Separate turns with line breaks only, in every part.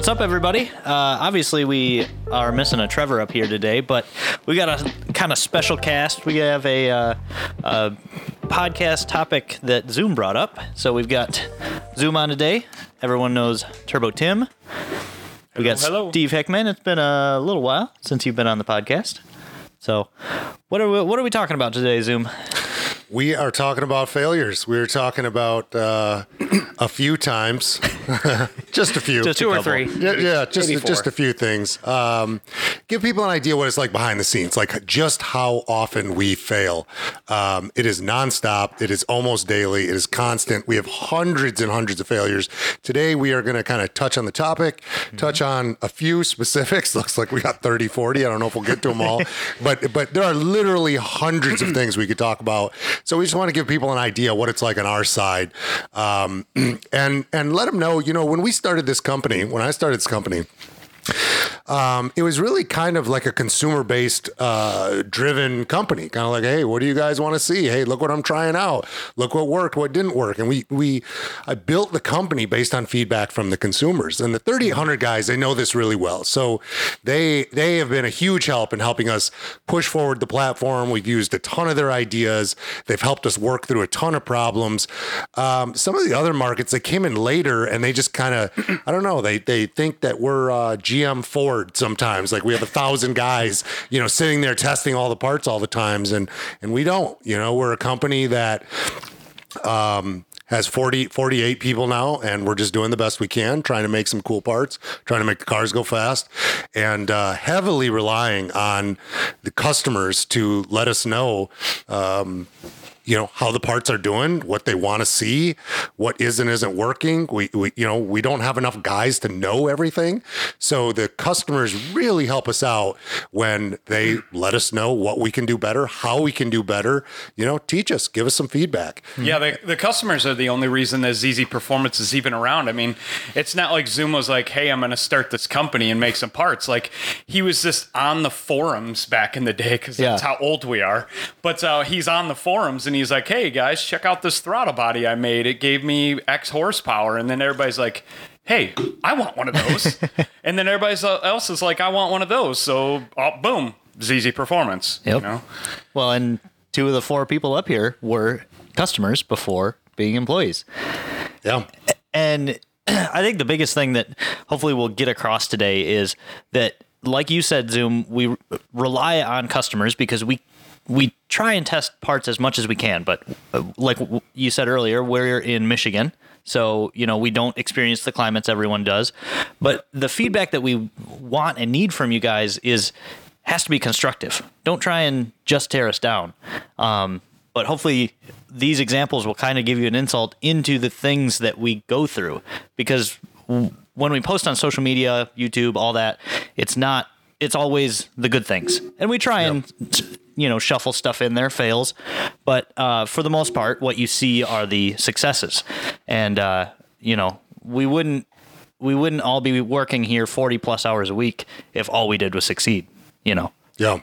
What's up, everybody? Uh, obviously, we are missing a Trevor up here today, but we got a kind of special cast. We have a, uh, a podcast topic that Zoom brought up. So we've got Zoom on today. Everyone knows Turbo Tim. We got
hello.
Steve Heckman. It's been a little while since you've been on the podcast. So, what are we, what are we talking about today, Zoom?
We are talking about failures. We are talking about uh, a few times, just a few,
Just
Two
a
or three.
yeah, yeah, just just a few things. Um, give people an idea what it's like behind the scenes, like just how often we fail. Um, it is nonstop. It is almost daily. It is constant. We have hundreds and hundreds of failures. Today we are going to kind of touch on the topic, touch on a few specifics. Looks like we got 30, 40. I don't know if we'll get to them all, but but there are literally hundreds of things we could talk about. So we just want to give people an idea what it's like on our side, um, and and let them know. You know, when we started this company, when I started this company. Um, it was really kind of like a consumer based uh, driven company kind of like hey what do you guys want to see? Hey look what i'm trying out. Look what worked what didn't work. And we we i built the company based on feedback from the consumers. And the 3800 guys they know this really well. So they they have been a huge help in helping us push forward the platform. We've used a ton of their ideas. They've helped us work through a ton of problems. Um, some of the other markets they came in later and they just kind of i don't know they they think that we're uh, gm ford sometimes like we have a thousand guys you know sitting there testing all the parts all the times and and we don't you know we're a company that um, has 40, 48 people now, and we're just doing the best we can, trying to make some cool parts, trying to make the cars go fast, and uh, heavily relying on the customers to let us know. Um, you know how the parts are doing, what they want to see, what is and isn't working. We, we, you know, we don't have enough guys to know everything, so the customers really help us out when they let us know what we can do better, how we can do better. You know, teach us, give us some feedback.
Yeah, the, the customers are the only reason that ZZ Performance is even around. I mean, it's not like Zoom was like, hey, I'm going to start this company and make some parts. Like, he was just on the forums back in the day because that's
Yeah.
how old we are. But uh, he's on the forums and he's like, hey, guys, check out this throttle body I made. It gave me X horsepower. And then everybody's like, hey, I want one of those. and then everybody else is like, I want one of those. So, oh, boom, ZZ Performance.
Yep.
You know?
Well, and two of the four people up here were customers before being employees.
Yeah.
And I think the biggest thing that hopefully we'll get across today is that, like you said, Zoom, we rely on customers because we we try and test parts as much as we can. But uh, like you said earlier, we're in Michigan. So, you know, we don't experience the climates everyone does. But the feedback that we want and need from you guys is has to be constructive. Don't try and just tear us down. Um, but hopefully these examples will kind of give you an insult into the things that we go through because when we post on social media youtube all that it's not it's always the good things. And we try and you know shuffle stuff in there fails. But uh, for the most part what you see are the successes. And uh, you know we wouldn't we wouldn't all be working here 40 plus hours a week if all we did was succeed you know?
Yeah.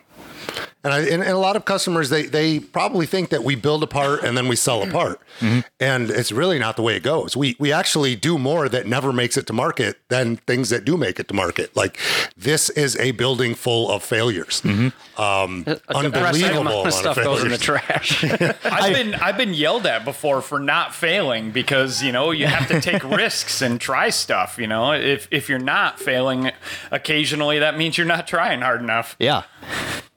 And, I, and, and a lot of customers, they, they probably think that we build a part and then we sell a mm-hmm. part. Mm-hmm. And it's really not the way it goes. We, we actually do more that never makes it to market than things that do make it to market. Like this is a building full of failures. Mm-hmm. Um, unbelievable
amount
amount
of stuff goes in the trash.
I've been I've been yelled at before for not failing because you know you have to take risks and try stuff. You know, if if you're not failing occasionally, that means you're not trying hard enough.
Yeah.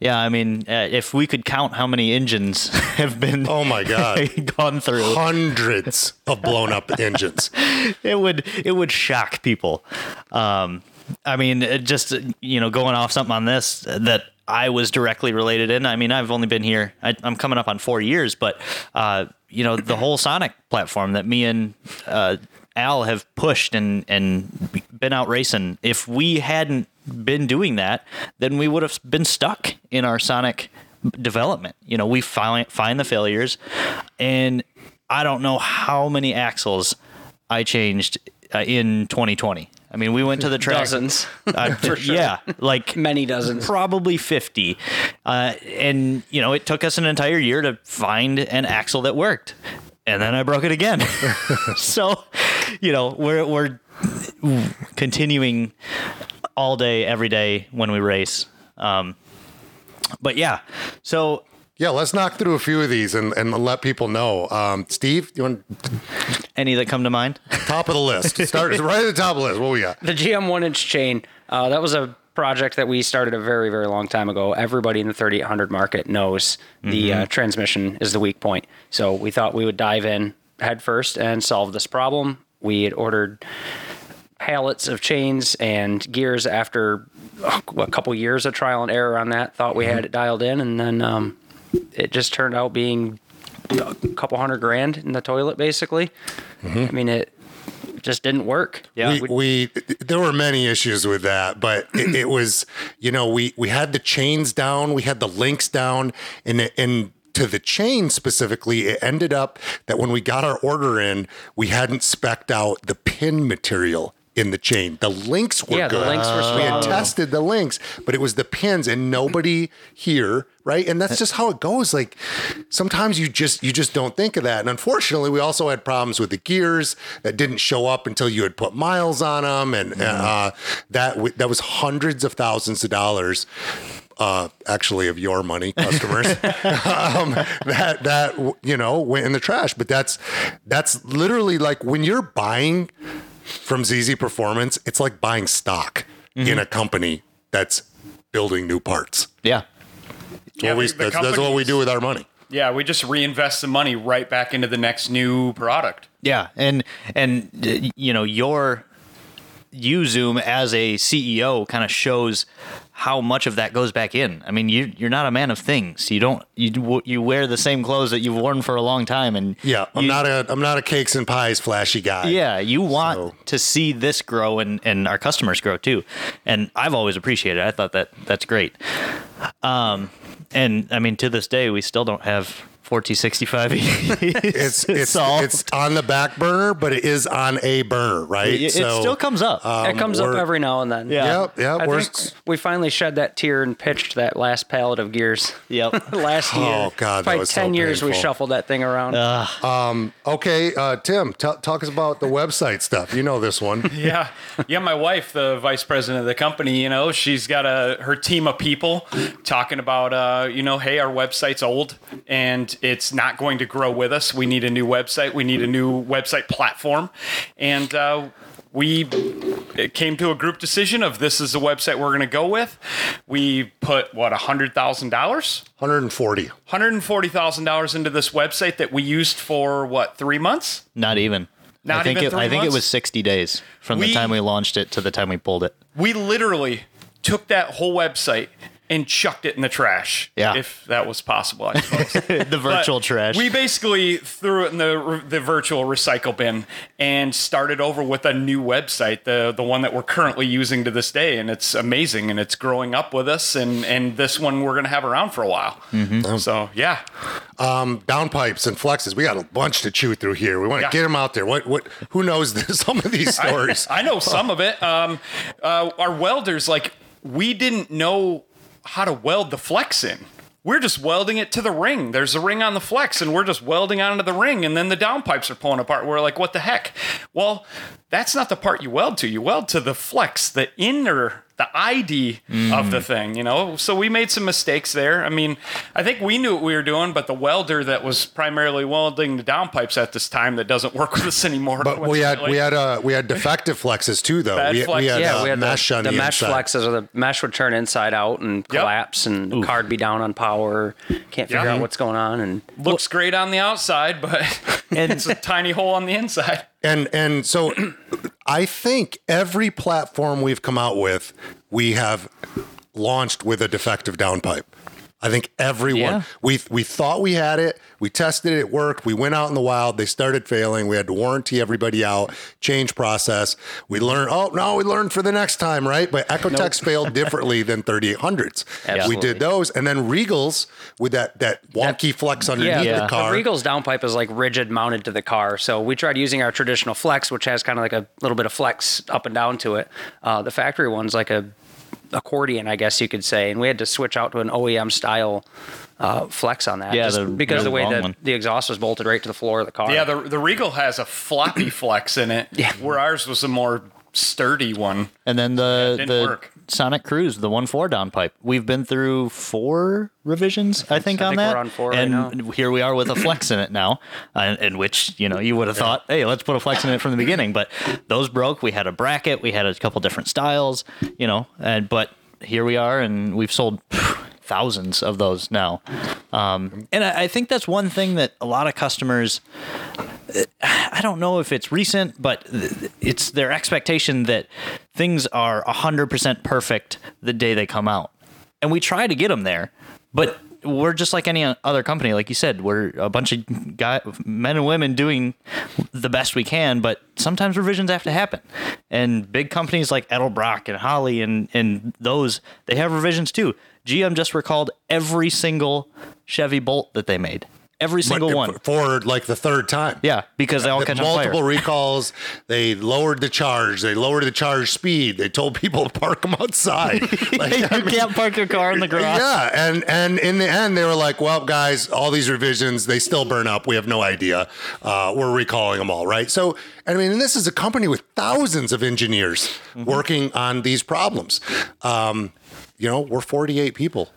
Yeah, I mean, uh, if we could count how many engines have been
Oh my God.
gone through,
Hundreds of blown up engines.
it would it would shock people. Um, I mean, it just you know, going off something on this that I was directly related in. I mean, I've only been here. I, I'm coming up on four years, but uh, you know, the whole Sonic platform that me and uh, Al have pushed and and been out racing. If we hadn't been doing that, then we would have been stuck in our Sonic development. You know, we find find the failures, and I don't know how many axles I changed uh, in 2020. I mean, we went to the track.
Dozens.
Uh,
For sure.
Yeah, like
Many dozens.
probably 50. Uh, and, you know, it took us an entire year to find an axle that worked. And then I broke it again. so, you know, we're, we're continuing all day, every day when we race. Um, but yeah, so
Yeah, let's knock through a few of these and, and let people know. Um, Steve, you want
any that come to mind?
top of the list? Start right at the top of the list. What we got?
The GM one inch chain, uh, that was a project that we started a very, very long time ago. Everybody in the 3800 market knows the uh, transmission is the weak point. So we thought we would dive in head first and solve this problem. We had ordered pallets of chains and gears after uh, a couple years of trial and error on that. Thought we had it dialed in, and then um, it just turned out being a couple hundred grand in the toilet, basically. I mean, it just didn't work.
Yeah.
we, we there were many issues with that, but it, it was you know we we had the chains down, we had the links down, and and to the chain specifically, it ended up that when we got our order in, we hadn't specked out the pin material in the chain. The links were
Yeah, the
good.
links were
we had tested the links, but it was the pins, and nobody here, right? And that's just how it goes. Like sometimes you just you just don't think of that. And unfortunately, we also had problems with the gears that didn't show up until you had put miles on them, and uh, that w- that was hundreds of thousands of dollars. Uh, actually, of your money, customers, um, that that you know went in the trash. But that's that's literally like when you're buying from ZZ Performance, it's like buying stock in a mm-hmm. company that's building new parts.
Yeah.
Yeah,
What we-
the- the
that's, that's what we do with our money.
Yeah, we just reinvest the money right back into the next new product.
Yeah, and and you know your you Zoom as a CEO kind of shows how much of that goes back in. I mean, you you're not a man of things. You don't you you wear the same clothes that you've worn for a long time, and
Yeah, I'm
you-
not a I'm not a cakes and pies flashy guy.
Yeah, you want
So-
to see this grow and, and our customers grow too. And I've always appreciated it. I thought that that's great. Um, and I mean, to this day, we still don't have 4065.
It's it's
solved.
it's on the back burner, but it is on a burner, right?
it, it still comes up.
it comes up every now and then.
Yeah.
Yep, yep.
I
we're,
think we finally shed that tear and pitched that last pallet of gears.
yep.
last year.
Oh, God, that
Probably
was so
ten years we shuffled that thing around.
okay, uh, Tim, t- talk us about the website stuff. You know this one.
Yeah, yeah. My wife, the vice president of the company, you know, she's got a her team of people talking about, uh, you know, hey, our website's old and it's not going to grow with us. We need a new website. We need a new website platform, and. Uh, we it came to a group decision of this is the website we're going to go with. We put what a hundred thousand dollars,
140.
hundred and forty thousand dollars into this website that we used for what three months.
Not even.
Not
I think
even
it,
three
I think it was 60 days from
We-
the time we launched it to the time we pulled it.
we literally took that whole website and chucked it in the trash.
Yeah.
If that was possible, I suppose.
the virtual
But
trash.
We basically threw it in the the virtual recycle bin and started over with a new website, the the one that we're currently using to this day, and it's amazing and it's growing up with us, and and this one we're gonna have around for a while.
Mm-hmm.
So yeah,
Downpipes and flexes. We got a bunch to chew through here. We want to
Yeah.
get them out there. What what? Who knows this, some of these stories?
I know some of it. Um, uh, our welders, like, we didn't know how to weld the flex in. We're just welding it to the ring. There's a ring on the flex, and we're just welding onto the ring, and then the downpipes are pulling apart. We're like, what the heck? Well, that's not the part you weld to. You weld to the flex, the inner, the ID of the thing, you know? So we made some mistakes there. I mean, I think we knew what we were doing, but the welder that was primarily welding the downpipes at this time that doesn't work with us anymore.
But we had we had uh we had defective flexes too though.
Bad
we, we had,
yeah,
uh,
we had
mesh
the,
on
the
the,
mesh
inside.
flexes, or the mesh would turn inside out and collapse, and the card be down on power. Can't figure
Yeah.
out what's going on, and
looks great on the outside, but and, it's a tiny hole on the inside.
And and so I think every platform we've come out with, we have launched with a defective downpipe. I think everyone
Yeah.
we we thought we had it, we tested it, it worked. We went out in the wild, they started failing. We had to warranty everybody out, change process. We learned, oh no, we learned for the next time, right? But Ecotecs failed differently than 3800s. We did those, and then Regals with that that wonky flex underneath
yeah,
the car.
The Regal's downpipe is like rigid mounted to the car. So we tried using our traditional flex, which has kind of like a little bit of flex up and down to it. Uh, the factory one's like a accordion, I guess you could say, and we had to switch out to an OEM style uh, flex on that.
Yeah,
just
the
because of the way that
one.
the exhaust was bolted right to the floor of the car.
Yeah, the the Regal has a floppy flex in it,
Yeah.
where ours was a more sturdy one.
And then the the
work.
Sonic Cruze, the one four downpipe. We've been through four revisions, I think,
I
on
think
that.
we're on four right
and
now.
here we are with a flex in it now, uh, in which you know you would have thought, hey, let's put a flex in it from the beginning. But those broke. We had a bracket. We had a couple different styles, you know, and but here we are, and we've sold. Thousands of those now, um, and I, I think that's one thing that a lot of customers I don't know if it's recent, but it's their expectation that things are 100% perfect the day they come out. And we try to get them there, but we're just like any other company. Like you said, we're a bunch of guy, men and women doing the best we can, but sometimes revisions have to happen. And big companies like Edelbrock and Holley and, and those, they have revisions too. GM just recalled every single Chevy Bolt that they made. Every single
But
one.
for like the third time.
Yeah, because they all catch on
multiple recalls. They lowered the charge. They lowered the charge speed. They told people to park them outside. Like,
you
I mean,
can't park your car in the garage.
yeah, and and in the end, they were like, "Well, guys, all these revisions they still burn up. We have no idea. Uh, we're recalling them all, right?" So, I mean, and this is a company with thousands of engineers
Mm-hmm.
working on these problems. Um, you know, we're 48 people.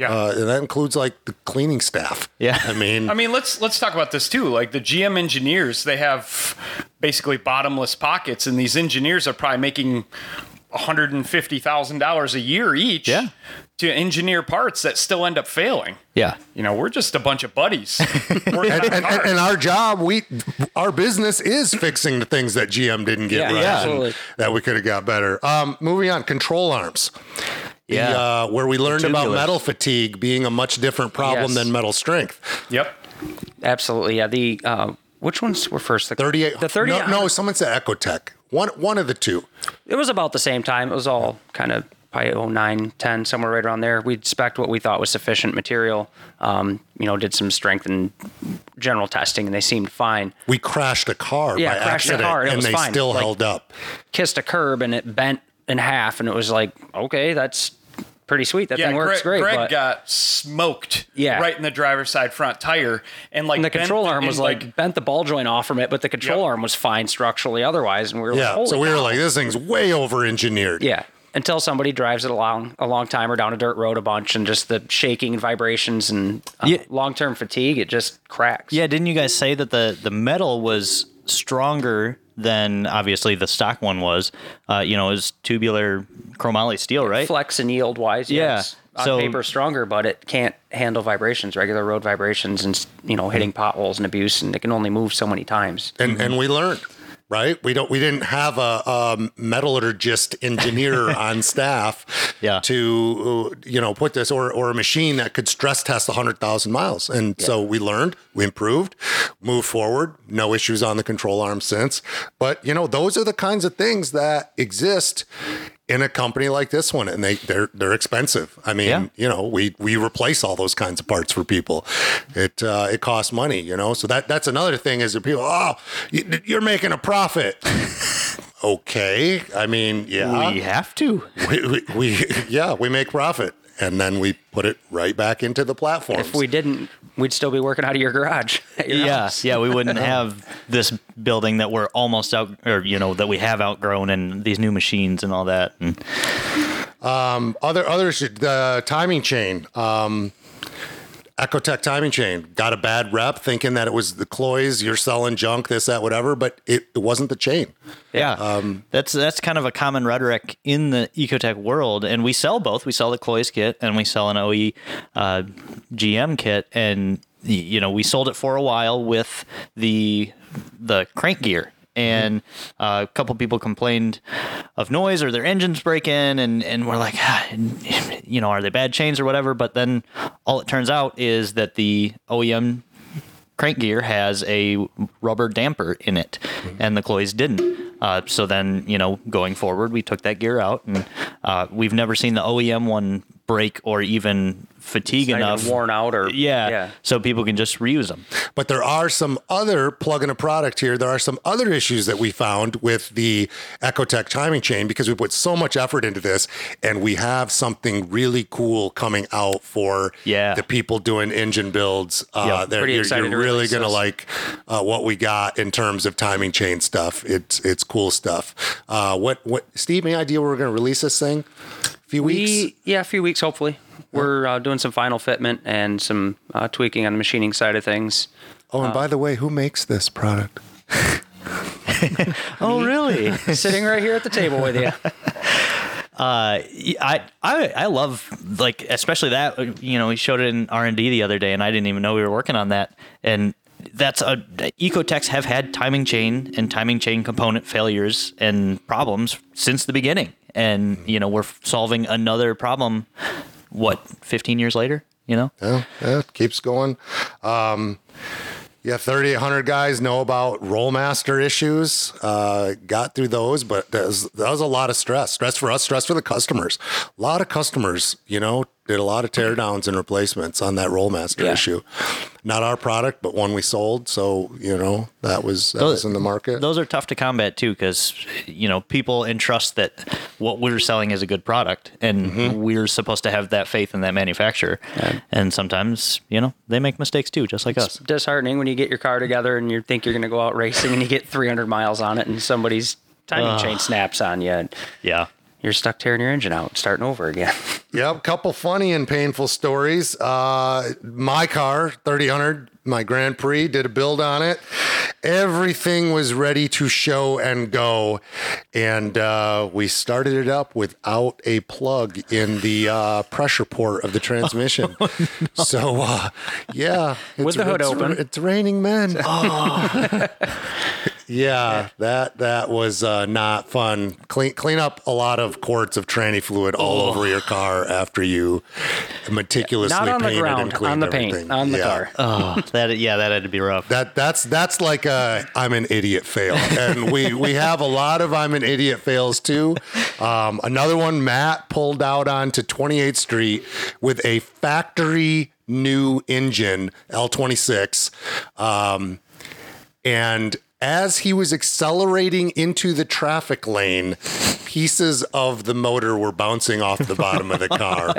Yeah.
uh, and that includes like the cleaning staff.
Yeah.
I mean,
I mean, let's let's talk about this too. Like the GM engineers, they have basically bottomless pockets, and these engineers are probably making one hundred and fifty thousand dollars a year each
Yeah.
to engineer parts that still end up failing.
Yeah.
You know, we're just a bunch of buddies. working
and, and, and our job, we our business is fixing the things that GM didn't get
Yeah,
right,
yeah, absolutely.
that we could have got better. Um, moving on, control arms. The,
Yeah.
uh, where we learned about metal fatigue being a much different problem
Yes.
than metal strength.
yep.
absolutely. Yeah, the uh, which ones were first? The
38.
The thirty.
No, no, someone said Ecotec. One, one of the two.
It was about the same time. It was all kind of probably 09, 10, somewhere right around there. We'd spec what we thought was sufficient material. Um, you know, did some strength and general testing, and they seemed fine.
We crashed a car
Yeah,
by
crashed a
accident,
car, and it
and
was
they
fine.
still
Like-
held up.
Kissed a curb, and it bent in half, and it was like, okay, that's pretty sweet. That
Yeah,
thing works
Greg,
great.
Greg
but
got smoked
Yeah.
right in the driver's side front tire, and like
and the
bent-
control arm was like, bent the ball joint off from it, but the control
Yep.
arm was fine structurally otherwise, and we were like,
Yeah.
Holy
So we were
cow.
like, this thing's way over engineered.
Yeah. Until somebody drives it along a long time or down a dirt road a bunch and just the shaking and vibrations and uh,
Yeah.
long term fatigue, it just cracks.
Yeah, didn't you guys say that the the metal was stronger than obviously the stock one was? Uh, you know, it was tubular chromoly steel, right?
Flex and yield wise,
Yeah.
yes. On
So-
paper stronger, but it can't handle vibrations, regular road vibrations and you know, hitting potholes and abuse and it can only move so many times.
and and we learned right? We don't we didn't have a, um metallurgist engineer on staff
Yeah.
to uh, you know put this or or a machine that could stress test 100,000 miles. And so we learned we improved moved forward no issues on the control arm since. But you know those are the kinds of things that exist in a company like this one and they they're they're expensive. I mean
Yeah.
you know we we replace all those kinds of parts for people. It uh, it costs money you know? So that that's another thing is that people oh you- you're making a profit. Okay. I mean yeah.
We have to.
we, we, we yeah we make profit and then we put it right back into the platform
If we didn't, we'd still be working out of your garage. at your
Yeah,
house.
yeah, we wouldn't have this building that we're almost out, or you know, that we have outgrown, and these new machines and all that. And
other other shit, the timing chain um Ecotec timing chain got a bad rep thinking that it was the Cloyes, you're selling junk, this, that, whatever, but it, it wasn't the chain.
Yeah, that's that's kind of a common rhetoric in the ecotec world, and we sell both. We sell the Cloyes kit, and we sell an OE uh, GM kit, and you know we sold it for a while with the the crank gear. And uh, a couple people complained of noise or their engines breaking, and, and we're like, ah, you know, are they bad chains or whatever? But then all it turns out is that the OEM crank gear has a rubber damper in it, and the Cloyes didn't. Uh, so then, you know, going forward, we took that gear out, and uh, we've never seen the OEM one break or even fatigue
Not
enough.
worn out or
Yeah,
yeah.
So people can just reuse them.
But there are some other plug in a product here. There are some other issues that we found with the Ecotec timing chain because we put so much effort into this and we have something really cool coming out for
Yeah.
the people doing engine builds. Uh,
Yeah,
that
pretty
you're,
excited
you're
to
really going to
this.
like uh, what we got in terms of timing chain stuff. It's it's cool stuff. Uh, what what Steve? Any idea where we're going to release this thing? A few weeks.
We, yeah, a few weeks hopefully. We're uh, doing some final fitment and some uh, tweaking on the machining side of things.
oh, and by the way, who makes this product?
Oh, really?
Sitting right here at the table with you.
I, I I love like especially that you know we showed it in R and D the other day and I didn't even know we were working on that and that's a Ecotecs have had timing chain and timing chain component failures and problems since the beginning and you know we're solving another problem what 15 years later you know
Yeah, yeah, it keeps going. Um, yeah, 3,800 guys know about Rollmaster issues. Uh, got through those, but that was, that was a lot of stress. Stress for us, stress for the customers. A lot of customers, you know, did a lot of teardowns and replacements on that Rollmaster
Yeah.
issue. Not our product, but one we sold. So, you know, that was, that was in the market.
those are tough to combat too because you know people entrust that what we're selling is a good product and
Mm-hmm.
we're supposed to have that faith in that manufacturer and sometimes you know they make mistakes too just like us
Disheartening when you get your car together and you think you're going to go out racing and you get 300 miles on it and somebody's timing chain snaps on you and
yeah
you're stuck tearing your engine out, starting over again.
Yep, couple funny and painful stories. Uh, my car, 3000, my Grand Prix, did a build on it. Everything was ready to show and go, and uh, we started it up without a plug in the uh, pressure port of the transmission. So, uh, yeah, it's,
With the hood
it's-
open.
It's raining men. Yeah, that that was uh, not fun. Clean clean up a lot of quarts of tranny fluid all over your car after you meticulously
Not on the
painted
ground,
and cleaned
on the paint,
everything.
on the
Yeah.
car.
oh that yeah that had to be rough
That that's that's like a I'm an idiot fail, and we we have a lot of I'm an idiot fails too. Um, another one, Matt pulled out onto 28th Street with a factory new engine L26, um, and as he was accelerating into the traffic lane, pieces of the motor were bouncing off the bottom of the car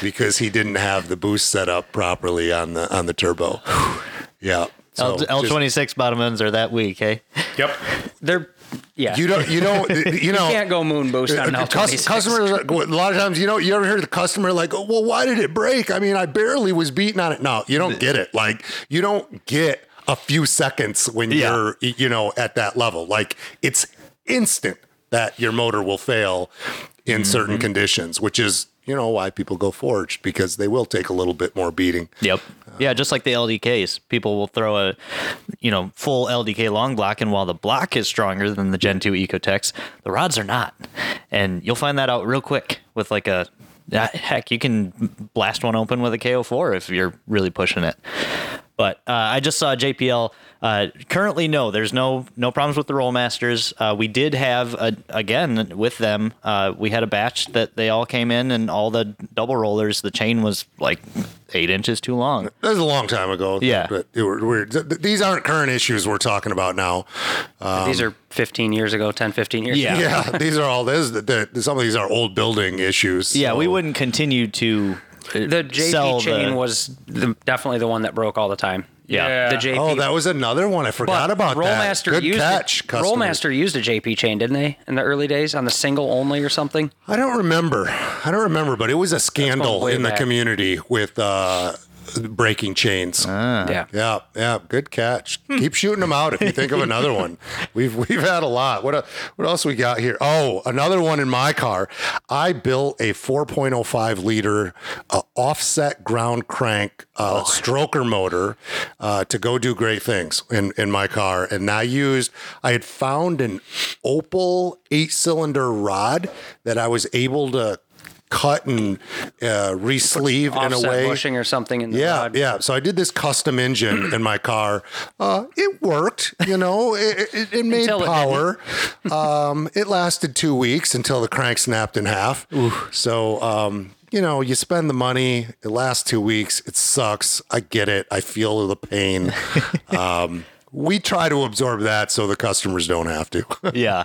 because he didn't have the boost set up properly on the on the turbo. Yeah. So
L-
just-
L26 bottom ends are that weak hey
Yep.
They're, yeah.
You don't. You don't. You know.
can't go moon boost on an
uh, cus-
L26.
Customers, a lot of times, you know, you ever hear the customer like, oh, "Well, why did it break? I mean, I barely was beating on it." No, you don't get it. Like, you don't get a few seconds when
Yeah.
you're, you know, at that level. Like, it's instant that your motor will fail in certain
Mm-hmm.
conditions, which is, you know, why people go forged because they will take a little bit more beating.
Yep. Yeah, just like the LDKs, people will throw a, you know, full LDK long block, and while the block is stronger than the Gen 2 Ecotecs, the rods are not, and you'll find that out real quick with like a, ah, heck, you can blast one open with a K04 if you're really pushing it. But uh, I just saw JPL. Uh, currently, no, there's no no problems with the Rollmasters. Uh, we did have a, again with them. Uh, we had a batch that they all came in, and all the double rollers. The chain was like eight inches too long.
That was a long time ago.
Yeah.
But it were, we're, th- these aren't current issues we're talking about now.
These are 15 years ago, 10, 15 years
Yeah.
ago.
yeah, these are all this. The, the, some of these are old building issues.
Yeah, we wouldn't continue to uh,
The JP
sell
chain
the,
was the, definitely the one that broke all the time.
Yeah.
The JP.
Oh, that was another one. I forgot about
Rollmaster
that. Good
used
catch,
a. Rollmaster used a JP chain, didn't they, in the early days on the single only or something?
I don't remember. I don't remember, but it was a scandal
way
in the
back.
community with uh, breaking chains.
Yeah.
Yeah, yeah, good catch. Keep shooting them out if you think of another one. We've we've had a lot. What uh, what else we got here? Oh, another one in my car. I built a 4.05 liter uh, offset ground crank uh, stroker motor uh, to go do great things in in my car, and I used. I had found an Opel eight cylinder rod that I was able to cut and uh, re-sleeve in a way.
bushing or something in the
Yeah,
rod.
yeah. So I did this custom engine in my car. Uh, it worked, you know. It, it, it made
Until it
power. um, it lasted two weeks until the crank snapped in half. So um, you know, you spend the money, it lasts two weeks, it sucks. I get it. I feel the pain. um, we try to absorb that so the customers don't have to.
Yeah.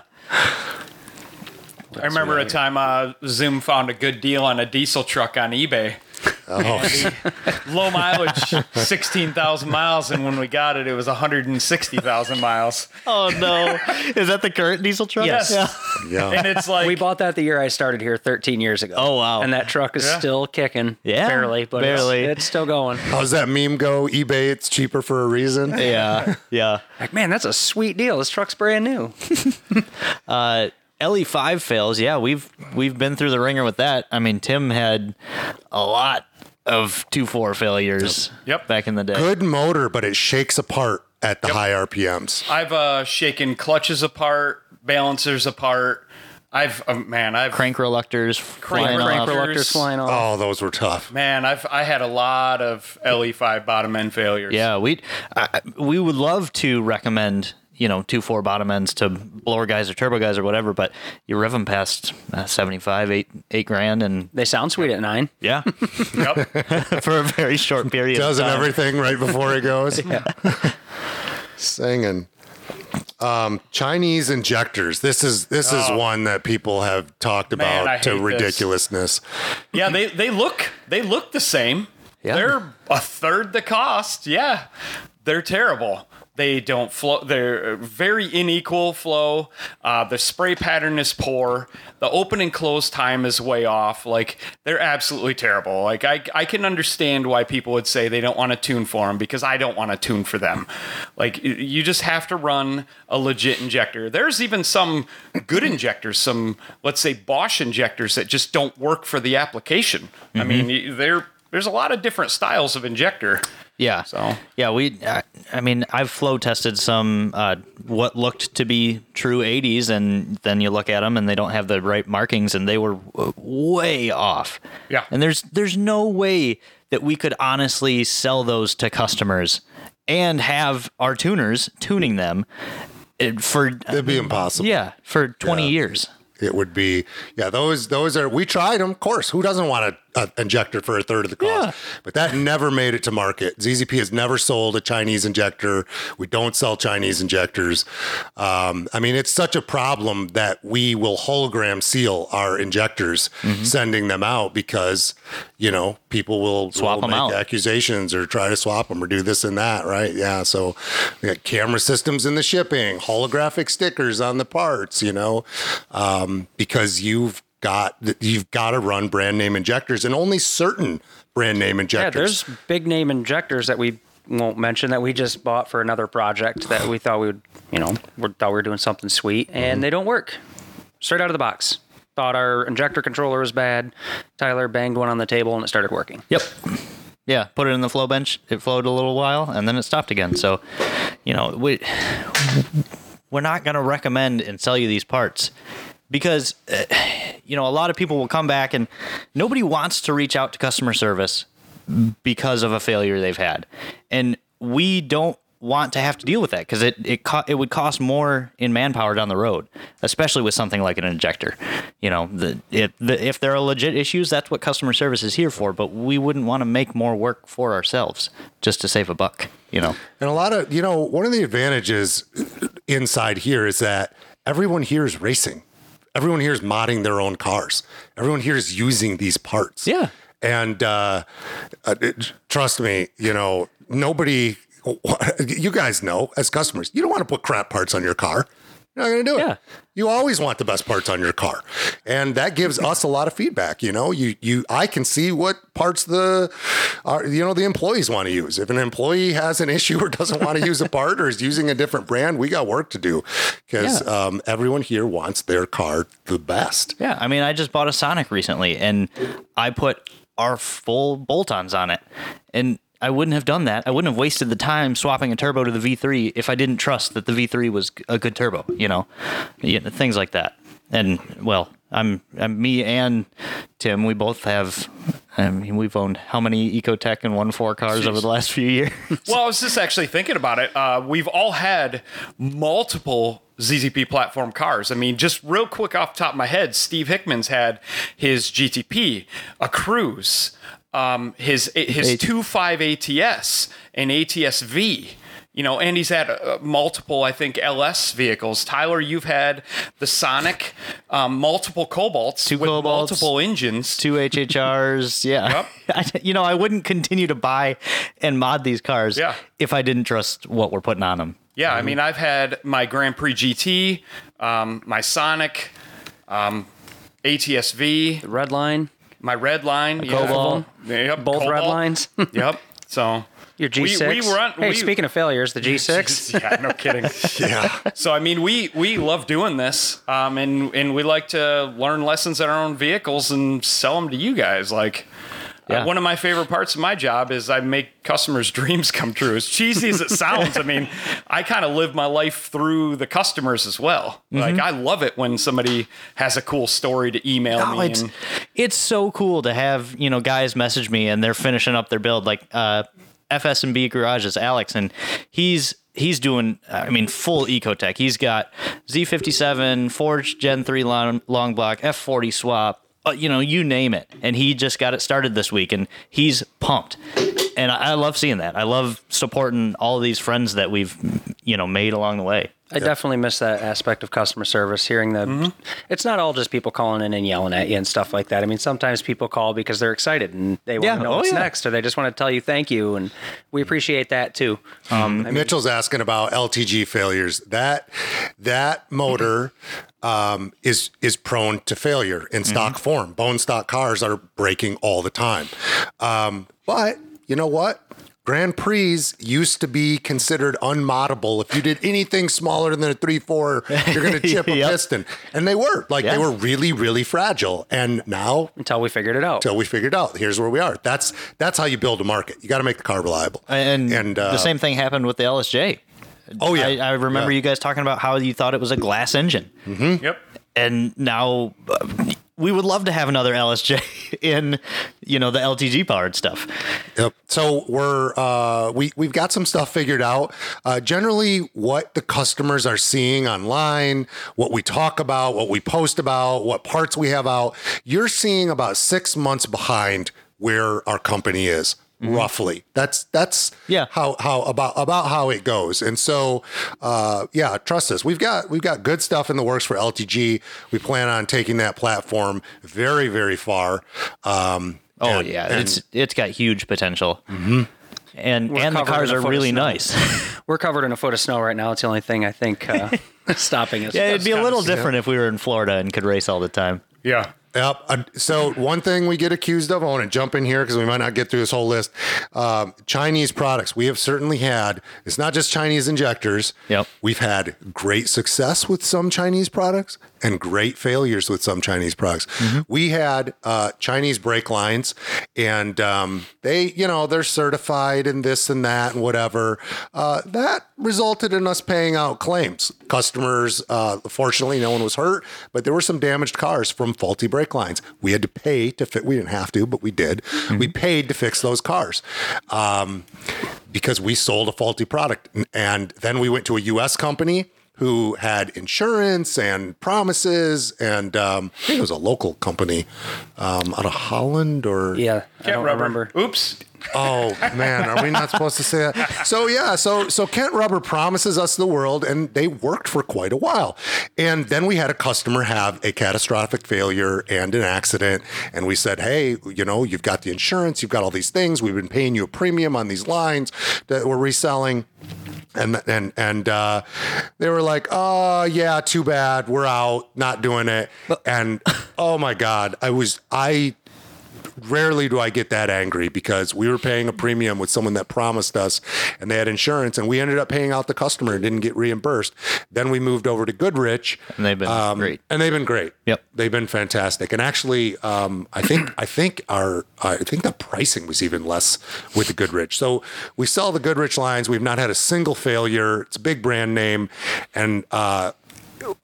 I remember a time uh, Zoom found a good deal on a diesel truck on eBay.
oh,
Low mileage, 16,000 miles, and when we got it, it was 160,000 miles.
Oh no. Is that the current diesel truck?
Yes.
Yeah.
yeah.
And it's like,
We bought that the year I started here 13 years ago.
Oh, wow.
And that truck is
Yeah.
still kicking.
Yeah,
barely, but
barely.
It's, still going.
How's that meme go? eBay, it's cheaper for a reason.
Yeah. Yeah.
Like, man, that's a sweet deal. This truck's brand new.
LE5 fails. Yeah, we've we've been through the ringer with that. I mean, Tim had a lot of two four failures.
Yep.
Back in the day.
Good motor, but it shakes apart at the high RPMs.
I've uh, shaken clutches apart, balancers apart. I've, uh, man, I've,
Crank reluctors
Crank
flying
reluctors.
off.
Reluctors flying off.
Oh, those were tough.
man, I've, I had a lot of LE5 bottom end failures.
Yeah, we uh, we would love to recommend you know two four bottom ends to blower guys or turbo guys or whatever, but you rev them past uh, seventy five eight eight grand and
They sound sweet at nine.
yeah
Yep.
for a very short period.
Does
of
and
time.
everything right before it goes. Yeah. Singing. Um, Chinese injectors. This is this is one that people have talked
Oh. Man,
about to
hate this.
ridiculousness.
Yeah, they they look they look the same.
Yeah.
They're a third the cost. Yeah. They're terrible. They don't flow. They're very unequal flow. Uh, the spray pattern is poor. The open and close time is way off. Like they're absolutely terrible. Like I, I can understand why people would say they don't want to tune for them because I don't want to tune for them. Like you just have to run a legit injector. There's even some good injectors, some let's say Bosch injectors that just don't work for the application. I mean, there there's a lot of different styles of injector.
Yeah.
So-
yeah, we. I, I mean, I've flow tested some uh, what looked to be true 80s, and then you look at them and they don't have the right markings, and they were w- way off.
Yeah.
And there's there's no way that we could honestly sell those to customers and have our tuners tuning them uh, for
It'd be impossible.
yeah for 20
Yeah.
years.
It would be yeah. Those those are we tried them. Of course, who doesn't want a, a injector for a third of the cost?
Yeah.
But that never made it to market. ZZP has never sold a Chinese injector. We don't sell Chinese injectors. Um, I mean, it's such a problem that we will hologram seal our injectors,
Mm-hmm.
sending them out because you know people will
Swap
will
them
make
out.
accusations or try to swap them or do this and that, right? Yeah. So we got camera systems in the shipping, holographic stickers on the parts, you know, um, because you've got you've got to run brand name injectors and only certain brand name injectors.
Yeah,
injectors.
there's big name injectors that we won't mention that we just bought for another project that we thought we would, you know, we thought we were doing something sweet, and they don't work. Straight out of the box. Thought our injector controller was bad. Tyler banged one on the table and it started working.
Yep. Yeah, put it in the flow bench. It flowed a little while, and then it stopped again. So, you know, we we're not going to recommend and sell you these parts because, uh, you know, a lot of people will come back and nobody wants to reach out to customer service because of a failure they've had, and we don't want to have to deal with that because it it co- it would cost more in manpower down the road, especially with something like an injector. You know, the, it, the if there are legit issues, that's what customer service is here for. But we wouldn't want to make more work for ourselves just to save a buck. You know,
And a lot of, you know, one of the advantages inside here is that everyone here is racing. Everyone here is modding their own cars. Everyone here is using these parts.
Yeah.
And uh, uh, it- trust me, you know, nobody, you guys know as customers, you don't want to put crap parts on your car. You're not going to do it.
Yeah.
You always want the best parts on your car, and that gives us a lot of feedback. You know, you you I can see what parts the, are, you know, the employees want to use. If an employee has an issue or doesn't want to use a part or is using a different brand, we got work to do because
Yeah.
um, everyone here wants their car the best.
Yeah, I mean, I just bought a Sonic recently, and I put our full bolt-ons on it, and I wouldn't have done that. I wouldn't have wasted the time swapping a turbo to the V3 if I didn't trust that the V3 was a good turbo. You know, things like that. And well, I'm, I'm me and Tim. We both have. I mean, we've owned how many Ecotec and one four cars over the last few years?
Well, I was just actually thinking about it. Uh, we've all had multiple ZZP platform cars. I mean, just real quick off top of my head, Steve Hickman's had his GTP, a Cruze, um, his his
H-
2.5 ATS, and ATS V. You know, and he's had uh, multiple, I think, LS vehicles. Tyler, you've had the Sonic, um, multiple Cobalts
Two
with
Cobalts.
multiple engines.
Two HHRs, yeah. I, you know, I wouldn't continue to buy and mod these cars
Yeah.
if I didn't trust what we're putting on them.
Yeah, I mean, I've had my Grand Prix GT, um, my Sonic, um, ATSV,
The red line,
my Red Line, yeah.
Cobalt.
Yep,
both red lines.
Yep. So
Your
We-
G6.
we were on-
hey,
we-
speaking of failures, the G6.
yeah, no kidding.
Yeah.
So I mean, we we love doing this, um, and and we like to learn lessons in our own vehicles and sell them to you guys. Like, uh, one of my favorite parts of my job is I make customers' dreams come true. As cheesy as it sounds, I mean, I kind of live my life through the customers as well. Like, I love it when somebody has a cool story to email
Oh,
me.
it's
and,
it's so cool to have you know guys message me and they're finishing up their build like uh, FS&B Garages Alex and he's he's doing I mean full ecotec. He's got Z57 Forge Gen 3 long, long block F40 swap uh, you know you name it and he just got it started this week and he's pumped. And I, I love seeing that. I love supporting all of these friends that we've you know made along the way.
I definitely miss that aspect of customer service. Hearing the,
Mm-hmm.
it's not all just people calling in and yelling at you and stuff like that. I mean, sometimes people call because they're excited and they want
Yeah.
to know
Oh,
what's
yeah.
next, or they just want to tell you thank you, and we appreciate that too. Um, I mean,
Mitchell's asking about LTG failures. That that motor um, is is prone to failure in stock form. Bone stock cars are breaking all the time. Um, but you know what? Grand Prix used to be considered unmoddable. If you did anything smaller than a three four, you're going to chip a
Yep.
piston, and they were like
Yeah.
they were really really fragile. And now
until we figured it out.
until we figured out here's where we are. That's that's how you build a market. You got to make the car reliable.
And,
and uh,
the same thing happened with the LSJ.
Oh yeah,
I, I remember
Yeah.
you guys talking about how you thought it was a glass engine, Mm-hmm.
yep.
and now uh, we would love to have another LSJ in, you know, the LTG powered stuff.
Yep. So we're uh, we we've got some stuff figured out. Uh, generally, what the customers are seeing online, what we talk about, what we post about, what parts we have out, you're seeing about six months behind where our company is. Roughly, that's that's
Yeah.
how how about about how it goes. And so, uh, yeah, trust us. We've got we've got good stuff in the works for LTG. We plan on taking that platform very very far. Um,
Oh
and-
yeah,
and-
it's it's got huge potential. Mm-hmm. And
We're
and the cars are really nice.
We're covered in a foot of snow right now. It's the only thing I think uh, stopping us.
yeah, it'd be a little
sad.
different if we were in Florida and could race all the time.
Yeah.
Yep. Uh, So one thing we get accused of, I want to jump in here because we might not get through this whole list. Um, Chinese products. We have certainly had. It's not just Chinese injectors.
Yep.
We've had great success with some Chinese products and great failures with some Chinese products. We had uh, Chinese brake lines, and um, they, you know, they're certified and this and that and whatever. Uh, that resulted in us paying out claims. Customers, uh, fortunately, no one was hurt, but there were some damaged cars from faulty brake lines. We had to pay to fit. We didn't have to, but we did. We paid to fix those cars. Um, because we sold a faulty product. And then we went to a US company who had insurance and promises. And um, I think it was a local company um, out of Holland or.
Yeah, I
Kent
don't
Rubber.
remember.
Oops.
Oh man, are we not supposed to say that? So yeah, so so Kent Rubber promises us the world, and they worked for quite a while. And then we had a customer have a catastrophic failure and an accident, and we said, hey, you know, you've got the insurance, you've got all these things, we've been paying you a premium on these lines that we're reselling. And and and uh, they were like, "Oh yeah, too bad, we're out, not doing it." And oh my god, I was I rarely do I get that angry because we were paying a premium with someone that promised us and they had insurance and we ended up paying out the customer and didn't get reimbursed. Then we moved over to Goodrich.
And they've been great.
And they've been great.
Yep.
They've been fantastic. And actually, um, I think I think our I think the pricing was even less with the Goodrich. So we sell the Goodrich lines. We've not had a single failure. It's a big brand name, and uh,